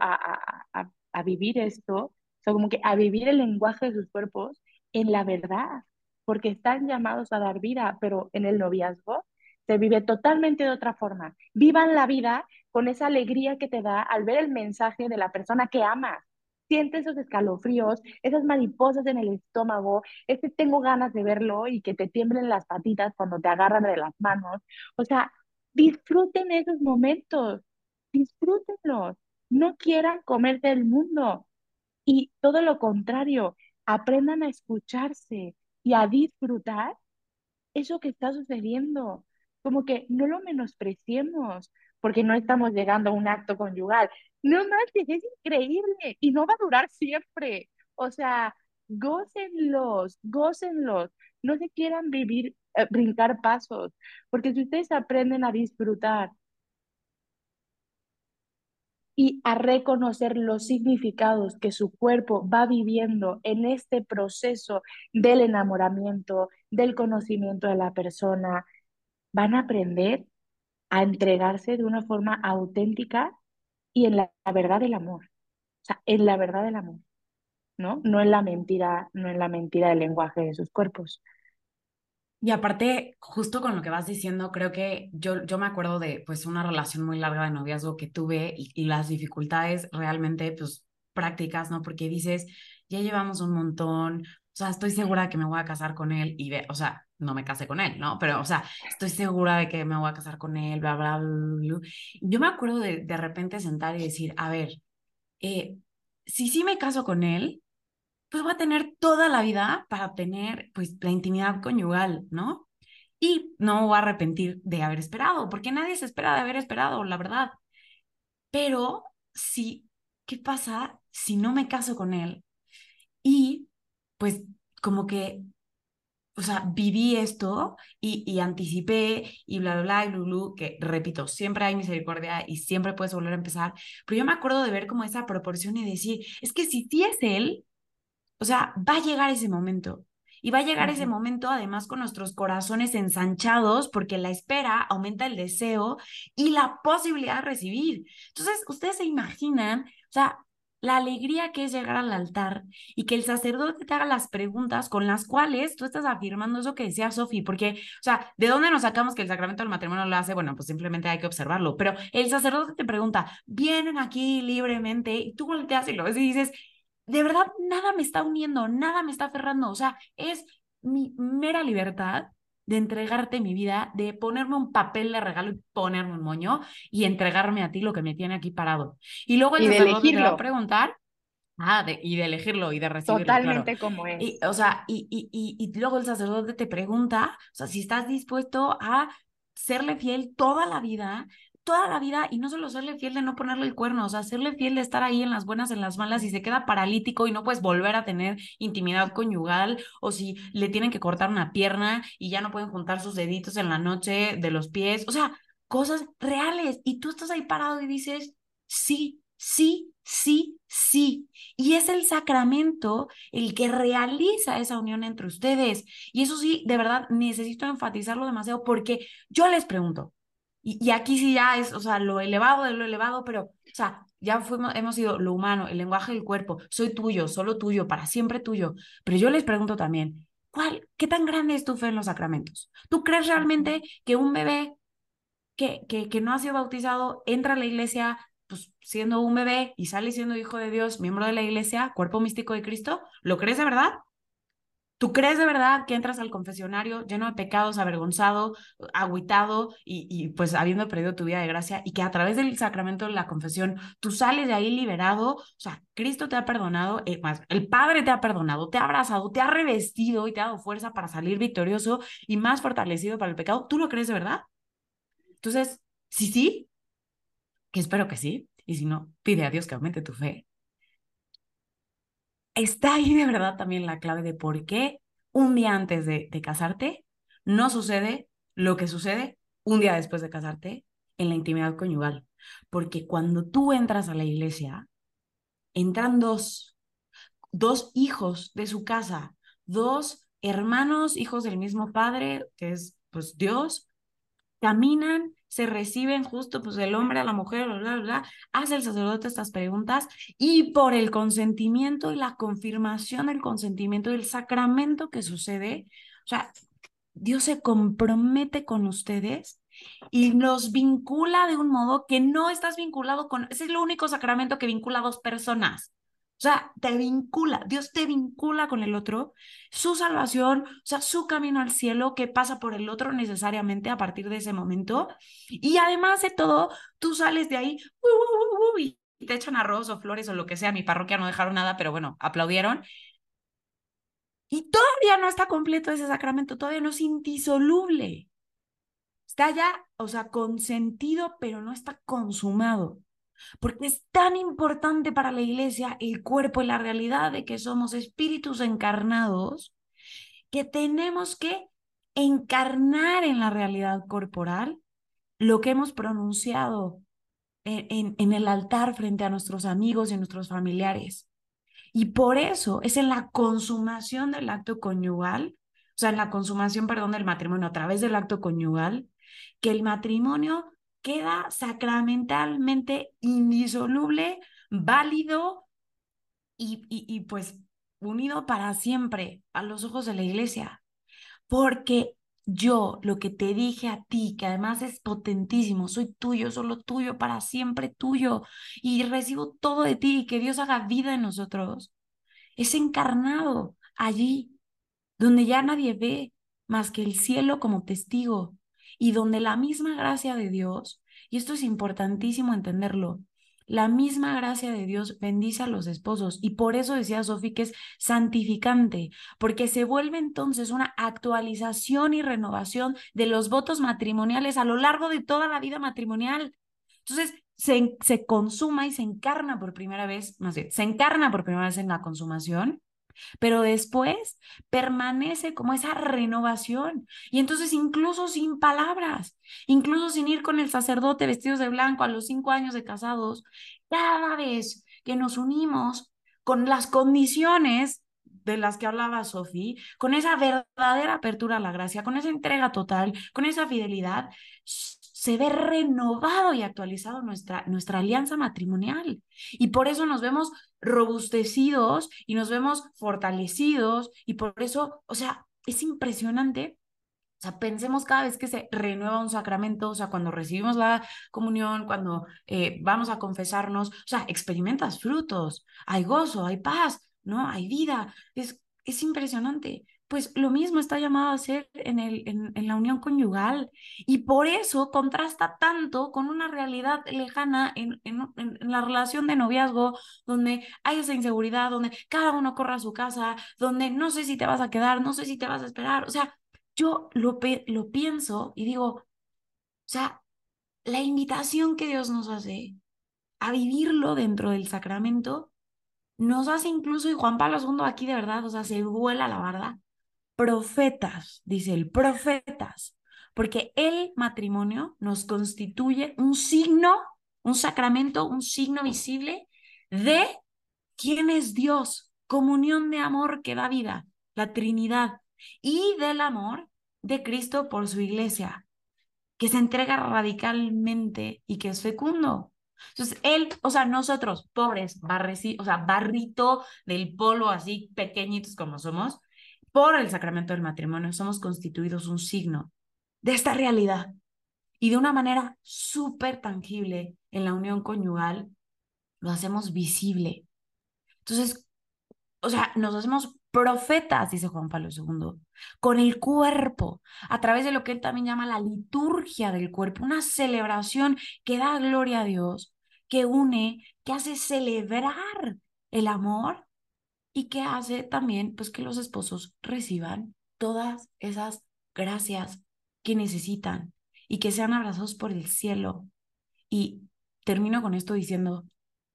a, a, vivir esto, o sea, como que a vivir el lenguaje de sus cuerpos en la verdad, porque están llamados a dar vida, pero en el noviazgo se vive totalmente de otra forma. Vivan la vida con esa alegría que te da al ver el mensaje de la persona que amas siente esos escalofríos, esas mariposas en el estómago, ese tengo ganas de verlo y que te tiemblen las patitas cuando te agarran de las manos. O sea, disfruten esos momentos, disfrútenlos, no quieran comerse el mundo. Y todo lo contrario, aprendan a escucharse y a disfrutar eso que está sucediendo. Como que no lo menospreciemos, porque no estamos llegando a un acto conyugal. No manches, es increíble y no va a durar siempre. O sea, gócenlos, gócenlos. No se quieran vivir, eh, brincar pasos, porque si ustedes aprenden a disfrutar y a reconocer los significados que su cuerpo va viviendo en este proceso del enamoramiento, del conocimiento de la persona, van a aprender a entregarse de una forma auténtica y en la, verdad del amor. O sea, en la verdad del amor, ¿no? No en la mentira, no en la mentira del lenguaje de sus cuerpos. Y aparte, justo con lo que vas diciendo, creo que yo, yo me acuerdo de pues una relación muy larga de noviazgo que tuve y, y las dificultades realmente pues prácticas, ¿no? Porque dices, ya llevamos un montón, o sea, estoy segura que me voy a casar con él y ve, o sea, no me casé con él, ¿no? Pero, o sea, estoy segura de que me voy a casar con él, bla, bla, bla. Yo me acuerdo de de repente sentar y decir, a ver, eh, si sí me caso con él, pues voy a tener toda la vida para tener, pues, la intimidad conyugal, ¿no? Y no me voy a arrepentir de haber esperado, porque nadie se espera de haber esperado, la verdad. Pero, sí, ¿qué pasa si no me caso con él? Y, pues, como que o sea, viví esto y, y anticipé y bla, bla, bla, y blu, que repito, siempre hay misericordia y siempre puedes volver a empezar. Pero yo me acuerdo de ver como esa proporción y decir, es que si sí es él, o sea, va a llegar ese momento. Y va a llegar ese momento además con nuestros corazones ensanchados porque la espera aumenta el deseo y la posibilidad de recibir. Entonces, ustedes se imaginan, o sea, la alegría que es llegar al altar y que el sacerdote te haga las preguntas con las cuales tú estás afirmando eso que decía Sofi, porque, o sea, ¿de dónde nos sacamos que el sacramento del matrimonio lo hace? Bueno, pues simplemente hay que observarlo, pero el sacerdote te pregunta, vienen aquí libremente y tú volteas y lo ves y dices, de verdad, nada me está uniendo, nada me está aferrando, o sea, es mi mera libertad de entregarte mi vida, de ponerme un papel de regalo y ponerme un moño y entregarme a ti lo que me tiene aquí parado. Y luego el sacerdote te va a preguntar, ah, y de elegirlo y de recibirlo. Totalmente como es. Y, o sea, y, y, y, luego el sacerdote te pregunta, o sea, si estás dispuesto a serle fiel toda la vida, toda la vida y no solo serle fiel de no ponerle el cuerno, o sea, serle fiel de estar ahí en las buenas, en las malas y se queda paralítico y no puedes volver a tener intimidad conyugal o si le tienen que cortar una pierna y ya no pueden juntar sus deditos en la noche de los pies, o sea, cosas reales y tú estás ahí parado y dices, sí, sí, sí, sí. Y es el sacramento el que realiza esa unión entre ustedes. Y eso sí, de verdad, necesito enfatizarlo demasiado porque yo les pregunto, y, aquí sí ya es, o sea, lo elevado de lo elevado, pero, o sea, ya fuimos, hemos sido lo humano, el lenguaje del cuerpo, soy tuyo, solo tuyo, para siempre tuyo. Pero yo les pregunto también, ¿cuál, qué tan grande es tu fe en los sacramentos? ¿Tú crees realmente que un bebé que, que, que no ha sido bautizado entra a la iglesia pues, siendo un bebé y sale siendo hijo de Dios, miembro de la iglesia, cuerpo místico de Cristo? ¿Lo crees de verdad? ¿Tú crees de verdad que entras al confesionario lleno de pecados, avergonzado, agüitado y, y, pues habiendo perdido tu vida de gracia y que a través del sacramento de la confesión tú sales de ahí liberado? O sea, Cristo te ha perdonado, eh, el Padre te ha perdonado, te ha abrazado, te ha revestido y te ha dado fuerza para salir victorioso y más fortalecido para el pecado. ¿Tú lo crees de verdad? Entonces, sí, sí, que espero que sí, y si no, pide a Dios que aumente tu fe está ahí de verdad también la clave de por qué un día antes de, casarte no sucede lo que sucede un día después de casarte en la intimidad conyugal. Porque cuando tú entras a la iglesia, entran dos, dos hijos de su casa, dos hermanos, hijos del mismo padre, que es pues Dios, caminan se reciben justo pues el hombre a la mujer, bla, bla, bla, hace el sacerdote estas preguntas y por el consentimiento y la confirmación del consentimiento del sacramento que sucede, o sea, Dios se compromete con ustedes y los vincula de un modo que no estás vinculado con, ese es el único sacramento que vincula a dos personas. O sea, te vincula, Dios te vincula con el otro, su salvación, o sea, su camino al cielo que pasa por el otro necesariamente a partir de ese momento. Y además de todo, tú sales de ahí y te echan arroz o flores o lo que sea. Mi parroquia no dejaron nada, pero bueno, aplaudieron. Y todavía no está completo ese sacramento, todavía no es indisoluble. Está ya, o sea, consentido, pero no está consumado porque es tan importante para la iglesia el cuerpo y la realidad de que somos espíritus encarnados que tenemos que encarnar en la realidad corporal lo que hemos pronunciado en, en, el altar frente a nuestros amigos y nuestros familiares. Y por eso es en la consumación del acto conyugal, o sea, en la consumación, perdón, del matrimonio a través del acto conyugal, que el matrimonio queda sacramentalmente indisoluble, válido y, y, pues unido para siempre a los ojos de la iglesia. Porque yo lo que te dije a ti, que además es potentísimo, soy tuyo, solo tuyo, para siempre tuyo, y recibo todo de ti, y que Dios haga vida en nosotros, es encarnado allí, donde ya nadie ve más que el cielo como testigo, y donde la misma gracia de Dios, y esto es importantísimo entenderlo, la misma gracia de Dios bendice a los esposos y por eso decía Sofi que es santificante, porque se vuelve entonces una actualización y renovación de los votos matrimoniales a lo largo de toda la vida matrimonial. Entonces, se, se consuma y se encarna por primera vez, más bien, se encarna por primera vez en la consumación pero después permanece como esa renovación. Y entonces incluso sin palabras, incluso sin ir con el sacerdote vestidos de blanco a los cinco años de casados, cada vez que nos unimos con las condiciones de las que hablaba Sofía, con esa verdadera apertura a la gracia, con esa entrega total, con esa fidelidad, se ve renovado y actualizado nuestra, nuestra alianza matrimonial. Y por eso nos vemos robustecidos y nos vemos fortalecidos y por eso, o sea, es impresionante. O sea, pensemos cada vez que se renueva un sacramento, o sea, cuando recibimos la comunión, cuando eh, vamos a confesarnos, o sea, experimentas frutos, hay gozo, hay paz, ¿no? Hay vida. Es, es impresionante pues lo mismo está llamado a ser en, el, en, la unión conyugal y por eso contrasta tanto con una realidad lejana en, en, la relación de noviazgo donde hay esa inseguridad, donde cada uno corre a su casa, donde no sé si te vas a quedar, no sé si te vas a esperar. O sea, yo lo, lo pienso y digo, o sea, la invitación que Dios nos hace a vivirlo dentro del sacramento nos hace incluso, y Juan Pablo II aquí de verdad, o sea, se vuela la verdad, profetas, dice él, profetas, porque el matrimonio nos constituye un signo, un sacramento, un signo visible de quién es Dios, comunión de amor que da vida, la Trinidad, y del amor de Cristo por su iglesia, que se entrega radicalmente y que es fecundo. Entonces, él, o sea, nosotros, pobres, o sea, barrito del polo así pequeñitos como somos, por el sacramento del matrimonio somos constituidos un signo de esta realidad. Y de una manera súper tangible en la unión conyugal, lo hacemos visible. Entonces, o sea, nos hacemos profetas, dice Juan Pablo II, con el cuerpo, a través de lo que él también llama la liturgia del cuerpo, una celebración que da gloria a Dios, que une, que hace celebrar el amor y que hace también pues que los esposos reciban todas esas gracias que necesitan y que sean abrazados por el cielo. Y termino con esto diciendo,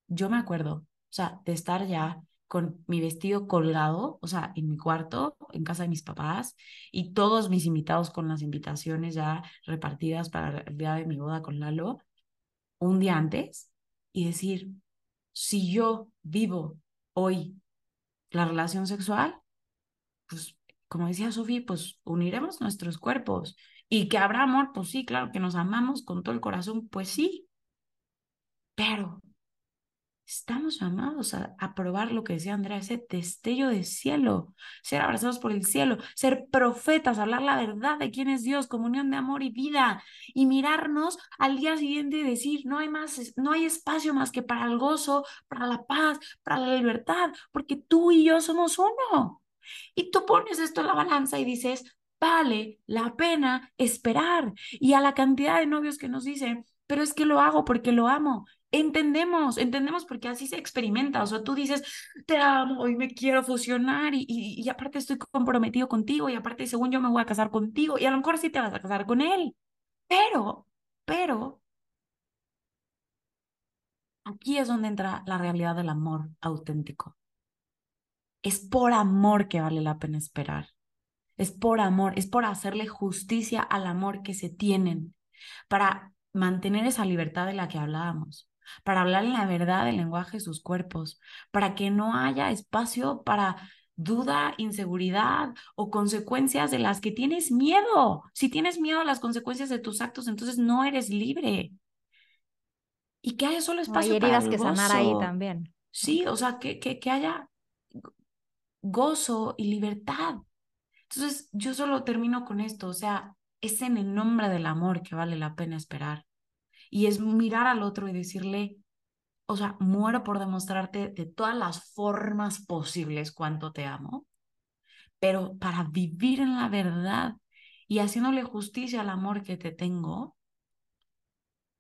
yo me acuerdo, o sea, de estar ya con mi vestido colgado, o sea, en mi cuarto, en casa de mis papás, y todos mis invitados con las invitaciones ya repartidas para el día de mi boda con Lalo, un día antes, y decir, si yo vivo hoy la relación sexual, pues como decía Sofía, pues uniremos nuestros cuerpos. Y que habrá amor, pues sí, claro, que nos amamos con todo el corazón, pues sí. Pero Estamos llamados a, probar lo que decía Andrea, ese destello de cielo, ser abrazados por el cielo, ser profetas, hablar la verdad de quién es Dios, comunión de amor y vida, y mirarnos al día siguiente y decir, no hay más, no hay espacio más que para el gozo, para la paz, para la libertad, porque tú y yo somos uno. Y tú pones esto en la balanza y dices, vale la pena esperar. Y a la cantidad de novios que nos dicen, pero es que lo hago porque lo amo entendemos, entendemos porque así se experimenta. O sea, tú dices, te amo y me quiero fusionar y, y, aparte estoy comprometido contigo y aparte según yo me voy a casar contigo y a lo mejor sí te vas a casar con él. Pero, pero, aquí es donde entra la realidad del amor auténtico. Es por amor que vale la pena esperar. Es por amor, es por hacerle justicia al amor que se tienen, para mantener esa libertad de la que hablábamos para hablar en la verdad del lenguaje de sus cuerpos, para que no haya espacio para duda, inseguridad o consecuencias de las que tienes miedo. Si tienes miedo a las consecuencias de tus actos, entonces no eres libre. Y que haya solo espacio para que sanar ahí también. Sí, o sea, que, que, que haya gozo y libertad. Entonces, yo solo termino con esto, o sea, es en el nombre del amor que vale la pena esperar y es mirar al otro y decirle, o sea, muero por demostrarte de todas las formas posibles cuánto te amo, pero para vivir en la verdad y haciéndole justicia al amor que te tengo,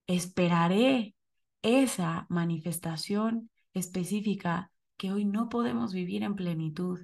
esperaré esa manifestación específica que hoy no podemos vivir en plenitud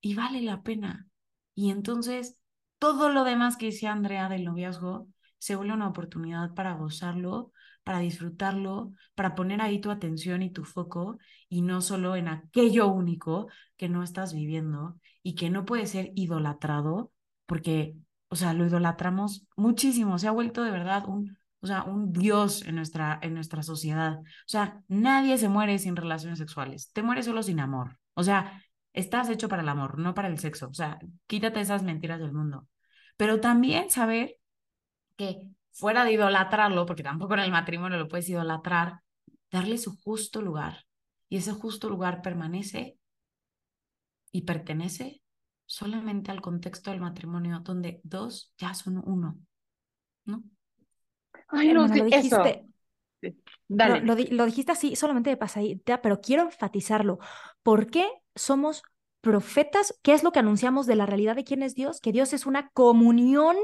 y vale la pena. Y entonces, todo lo demás que decía Andrea del noviazgo se vuelve una oportunidad para gozarlo, para disfrutarlo, para poner ahí tu atención y tu foco y no solo en aquello único que no estás viviendo y que no puede ser idolatrado porque, o sea, lo idolatramos muchísimo, se ha vuelto de verdad un, o sea, un dios en nuestra, en nuestra sociedad. O sea, nadie se muere sin relaciones sexuales, te mueres solo sin amor. O sea, estás hecho para el amor, no para el sexo. O sea, quítate esas mentiras del mundo. Pero también saber que fuera de idolatrarlo, porque tampoco en el matrimonio lo puedes idolatrar, darle su justo lugar. Y ese justo lugar permanece y pertenece solamente al contexto del matrimonio, donde dos ya son uno, ¿no? Ay, no, lo dijiste. Dale. Lo, lo, dijiste así, solamente de pasadita, pero quiero enfatizarlo. ¿Por qué somos profetas? ¿Qué es lo que anunciamos de la realidad de quién es Dios? Que Dios es una comunión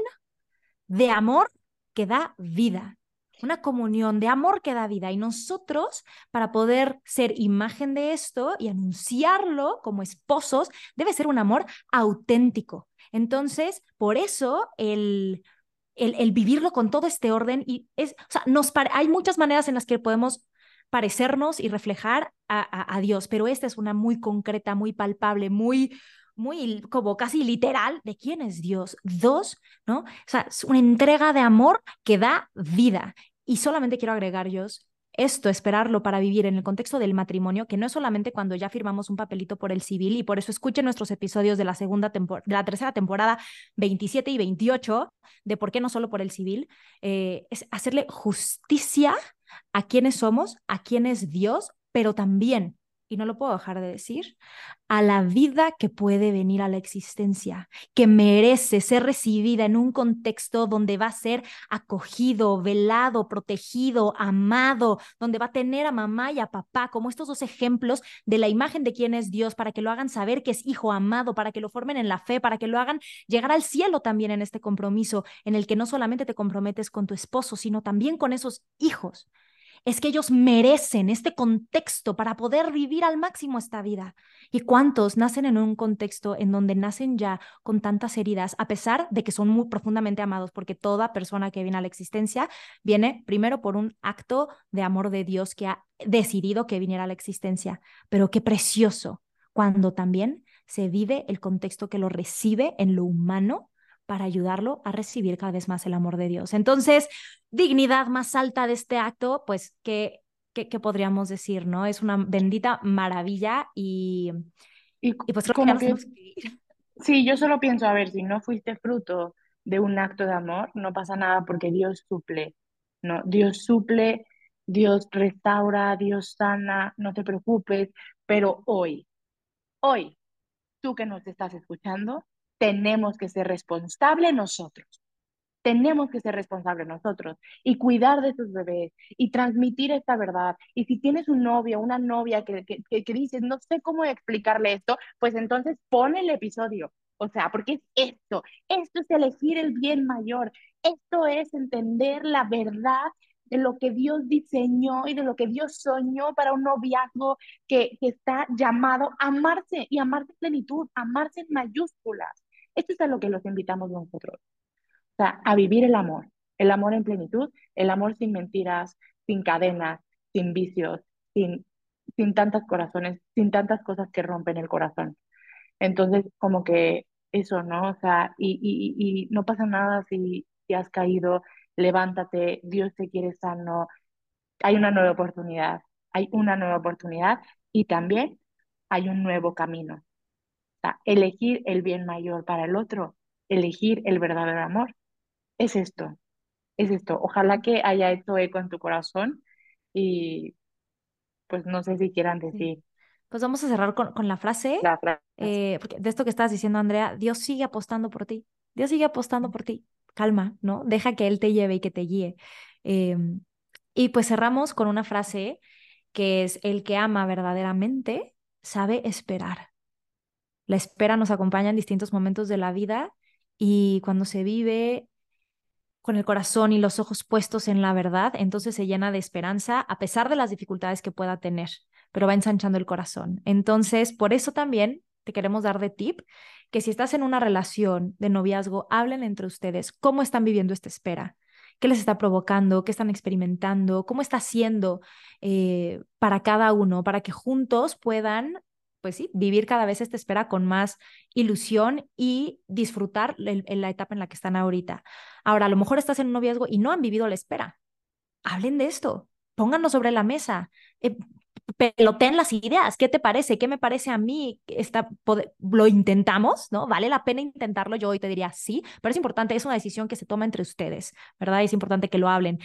de amor que da vida, una comunión de amor que da vida. Y nosotros, para poder ser imagen de esto y anunciarlo como esposos, debe ser un amor auténtico. Entonces, por eso el el, vivirlo con todo este orden y es, o sea, nos hay muchas maneras en las que podemos parecernos y reflejar a, a, Dios, pero esta es una muy concreta, muy palpable, muy, muy como casi literal de quién es Dios. Dos, ¿no? O sea, es una entrega de amor que da vida. Y solamente quiero agregar, Dios, esto, esperarlo para vivir en el contexto del matrimonio, que no es solamente cuando ya firmamos un papelito por el civil, y por eso escuchen nuestros episodios de la segunda de la tercera temporada 27 y 28, de por qué no solo por el civil, eh, es hacerle justicia a quienes somos, a quién es Dios, pero también y no lo puedo dejar de decir, a la vida que puede venir a la existencia, que merece ser recibida en un contexto donde va a ser acogido, velado, protegido, amado, donde va a tener a mamá y a papá, como estos dos ejemplos de la imagen de quién es Dios, para que lo hagan saber que es hijo amado, para que lo formen en la fe, para que lo hagan llegar al cielo también en este compromiso, en el que no solamente te comprometes con tu esposo, sino también con esos hijos es que ellos merecen este contexto para poder vivir al máximo esta vida. ¿Y cuántos nacen en un contexto en donde nacen ya con tantas heridas, a pesar de que son muy profundamente amados? Porque toda persona que viene a la existencia viene primero por un acto de amor de Dios que ha decidido que viniera a la existencia. Pero qué precioso cuando también se vive el contexto que lo recibe en lo humano para ayudarlo a recibir cada vez más el amor de Dios. Entonces, dignidad más alta de este acto, pues, ¿qué, qué, podríamos decir, no? Es una bendita maravilla y, y, pues creo que, Sí, yo solo pienso, a ver, si no fuiste fruto de un acto de amor, no pasa nada porque Dios suple, ¿no? Dios suple, Dios restaura, Dios sana, no te preocupes, pero hoy, hoy, tú que nos estás escuchando, tenemos que ser responsables nosotros. Tenemos que ser responsables nosotros y cuidar de tus bebés y transmitir esta verdad. Y si tienes un novio, una novia que, que, que, dices, no sé cómo explicarle esto, pues entonces pon el episodio. O sea, porque es esto, esto es elegir el bien mayor, esto es entender la verdad de lo que Dios diseñó y de lo que Dios soñó para un noviazgo que, que está llamado a amarse y amarse en plenitud, amarse en mayúsculas. Esto es a lo que los invitamos nosotros. O sea, a vivir el amor, el amor en plenitud, el amor sin mentiras, sin cadenas, sin vicios, sin, sin tantos corazones, sin tantas cosas que rompen el corazón. Entonces, como que eso, ¿no? O sea, y, y, y no pasa nada si, si has caído, levántate, Dios te quiere sano, hay una nueva oportunidad, hay una nueva oportunidad y también hay un nuevo camino elegir el bien mayor para el otro, elegir el verdadero amor. Es esto, es esto. Ojalá que haya hecho eco en tu corazón y pues no sé si quieran decir. Pues vamos a cerrar con, con la frase, eh, porque de esto que estás diciendo, Andrea, Dios sigue apostando por ti, Dios sigue apostando por ti. Calma, ¿no? Deja que Él te lleve y que te guíe. Em, y pues cerramos con una frase que es, el que ama verdaderamente sabe esperar. La espera nos acompaña en distintos momentos de la vida y cuando se vive con el corazón y los ojos puestos en la verdad, entonces se llena de esperanza a pesar de las dificultades que pueda tener, pero va ensanchando el corazón. Entonces, por eso también te queremos dar de tip que si estás en una relación de noviazgo, hablen entre ustedes cómo están viviendo esta espera, qué les está provocando, qué están experimentando, cómo está siendo eh, para cada uno, para que juntos puedan pues sí, vivir cada vez esta espera con más ilusión y disfrutar en la etapa en la que están ahorita. Ahora, a lo mejor estás en un noviazgo y no han vivido la espera. Hablen de esto, pónganlo sobre la mesa, eh, peloteen las ideas. ¿Qué te parece? ¿Qué me parece a mí? Está, lo intentamos, ¿no? ¿Vale la pena intentarlo? Yo hoy te diría sí, pero es importante, es una decisión que se toma entre ustedes, ¿verdad? Es importante que lo hablen.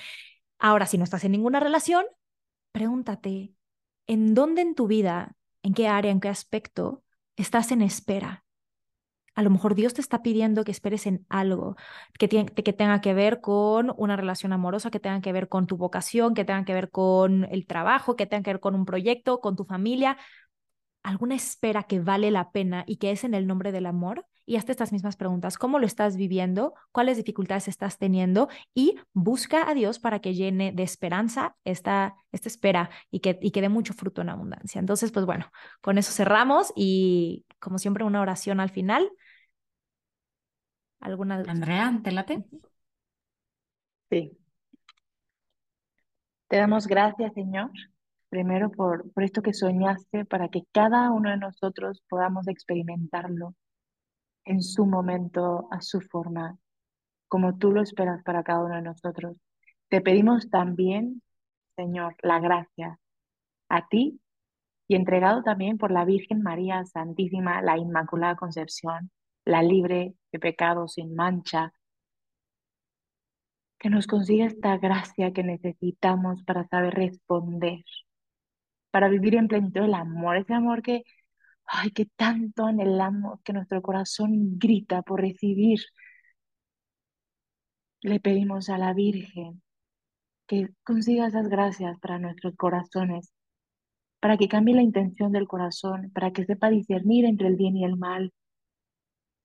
Ahora, si no estás en ninguna relación, pregúntate, ¿en dónde en tu vida en qué área, en qué aspecto estás en espera. A lo mejor Dios te está pidiendo que esperes en algo que, que tenga que ver con una relación amorosa, que tenga que ver con tu vocación, que tenga que ver con el trabajo, que tenga que ver con un proyecto, con tu familia. Alguna espera que vale la pena y que es en el nombre del amor y hazte estas mismas preguntas. ¿Cómo lo estás viviendo? ¿Cuáles dificultades estás teniendo? Y busca a Dios para que llene de esperanza esta, esta espera y que, y que dé mucho fruto en abundancia. Entonces, pues bueno, con eso cerramos y como siempre una oración al final. ¿Alguna Andrea, ¿te late? Sí. Te damos gracias, Señor, primero por, por esto que soñaste, para que cada uno de nosotros podamos experimentarlo en su momento, a su forma, como tú lo esperas para cada uno de nosotros. Te pedimos también, Señor, la gracia a ti y entregado también por la Virgen María Santísima, la Inmaculada Concepción, la libre de pecado sin mancha, que nos consiga esta gracia que necesitamos para saber responder, para vivir en plenitud el amor, ese amor que, ay, que tanto anhelamos, que nuestro corazón grita por recibir. Le pedimos a la Virgen que consiga esas gracias para nuestros corazones, para que cambie la intención del corazón, para que sepa discernir entre el bien y el mal,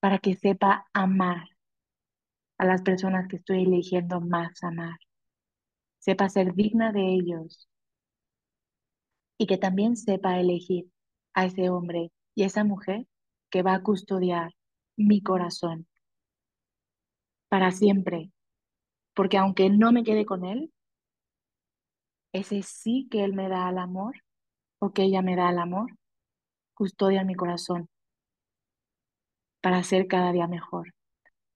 para que sepa amar a las personas que estoy eligiendo más amar. Sepa ser digna de ellos y que también sepa elegir a ese hombre y esa mujer que va a custodiar mi corazón para siempre. Porque aunque no me quede con él, ese sí que él me da al amor o que ella me da al amor, custodia mi corazón para ser cada día mejor.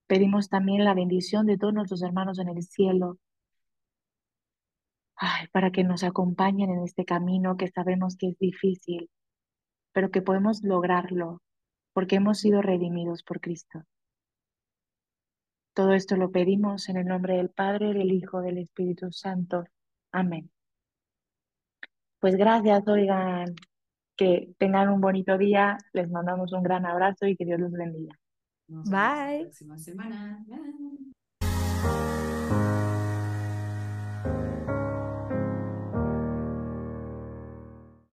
Pedimos también la bendición de todos nuestros hermanos en el cielo, para que nos acompañen en este camino que sabemos que es difícil, pero que podemos lograrlo porque hemos sido redimidos por Cristo. Todo esto lo pedimos en el nombre del Padre, del Hijo, del Espíritu Santo. Amén. Pues gracias, oigan, que tengan un bonito día, les mandamos un gran abrazo y que Dios los bendiga. Bye. La próxima semana. Bye.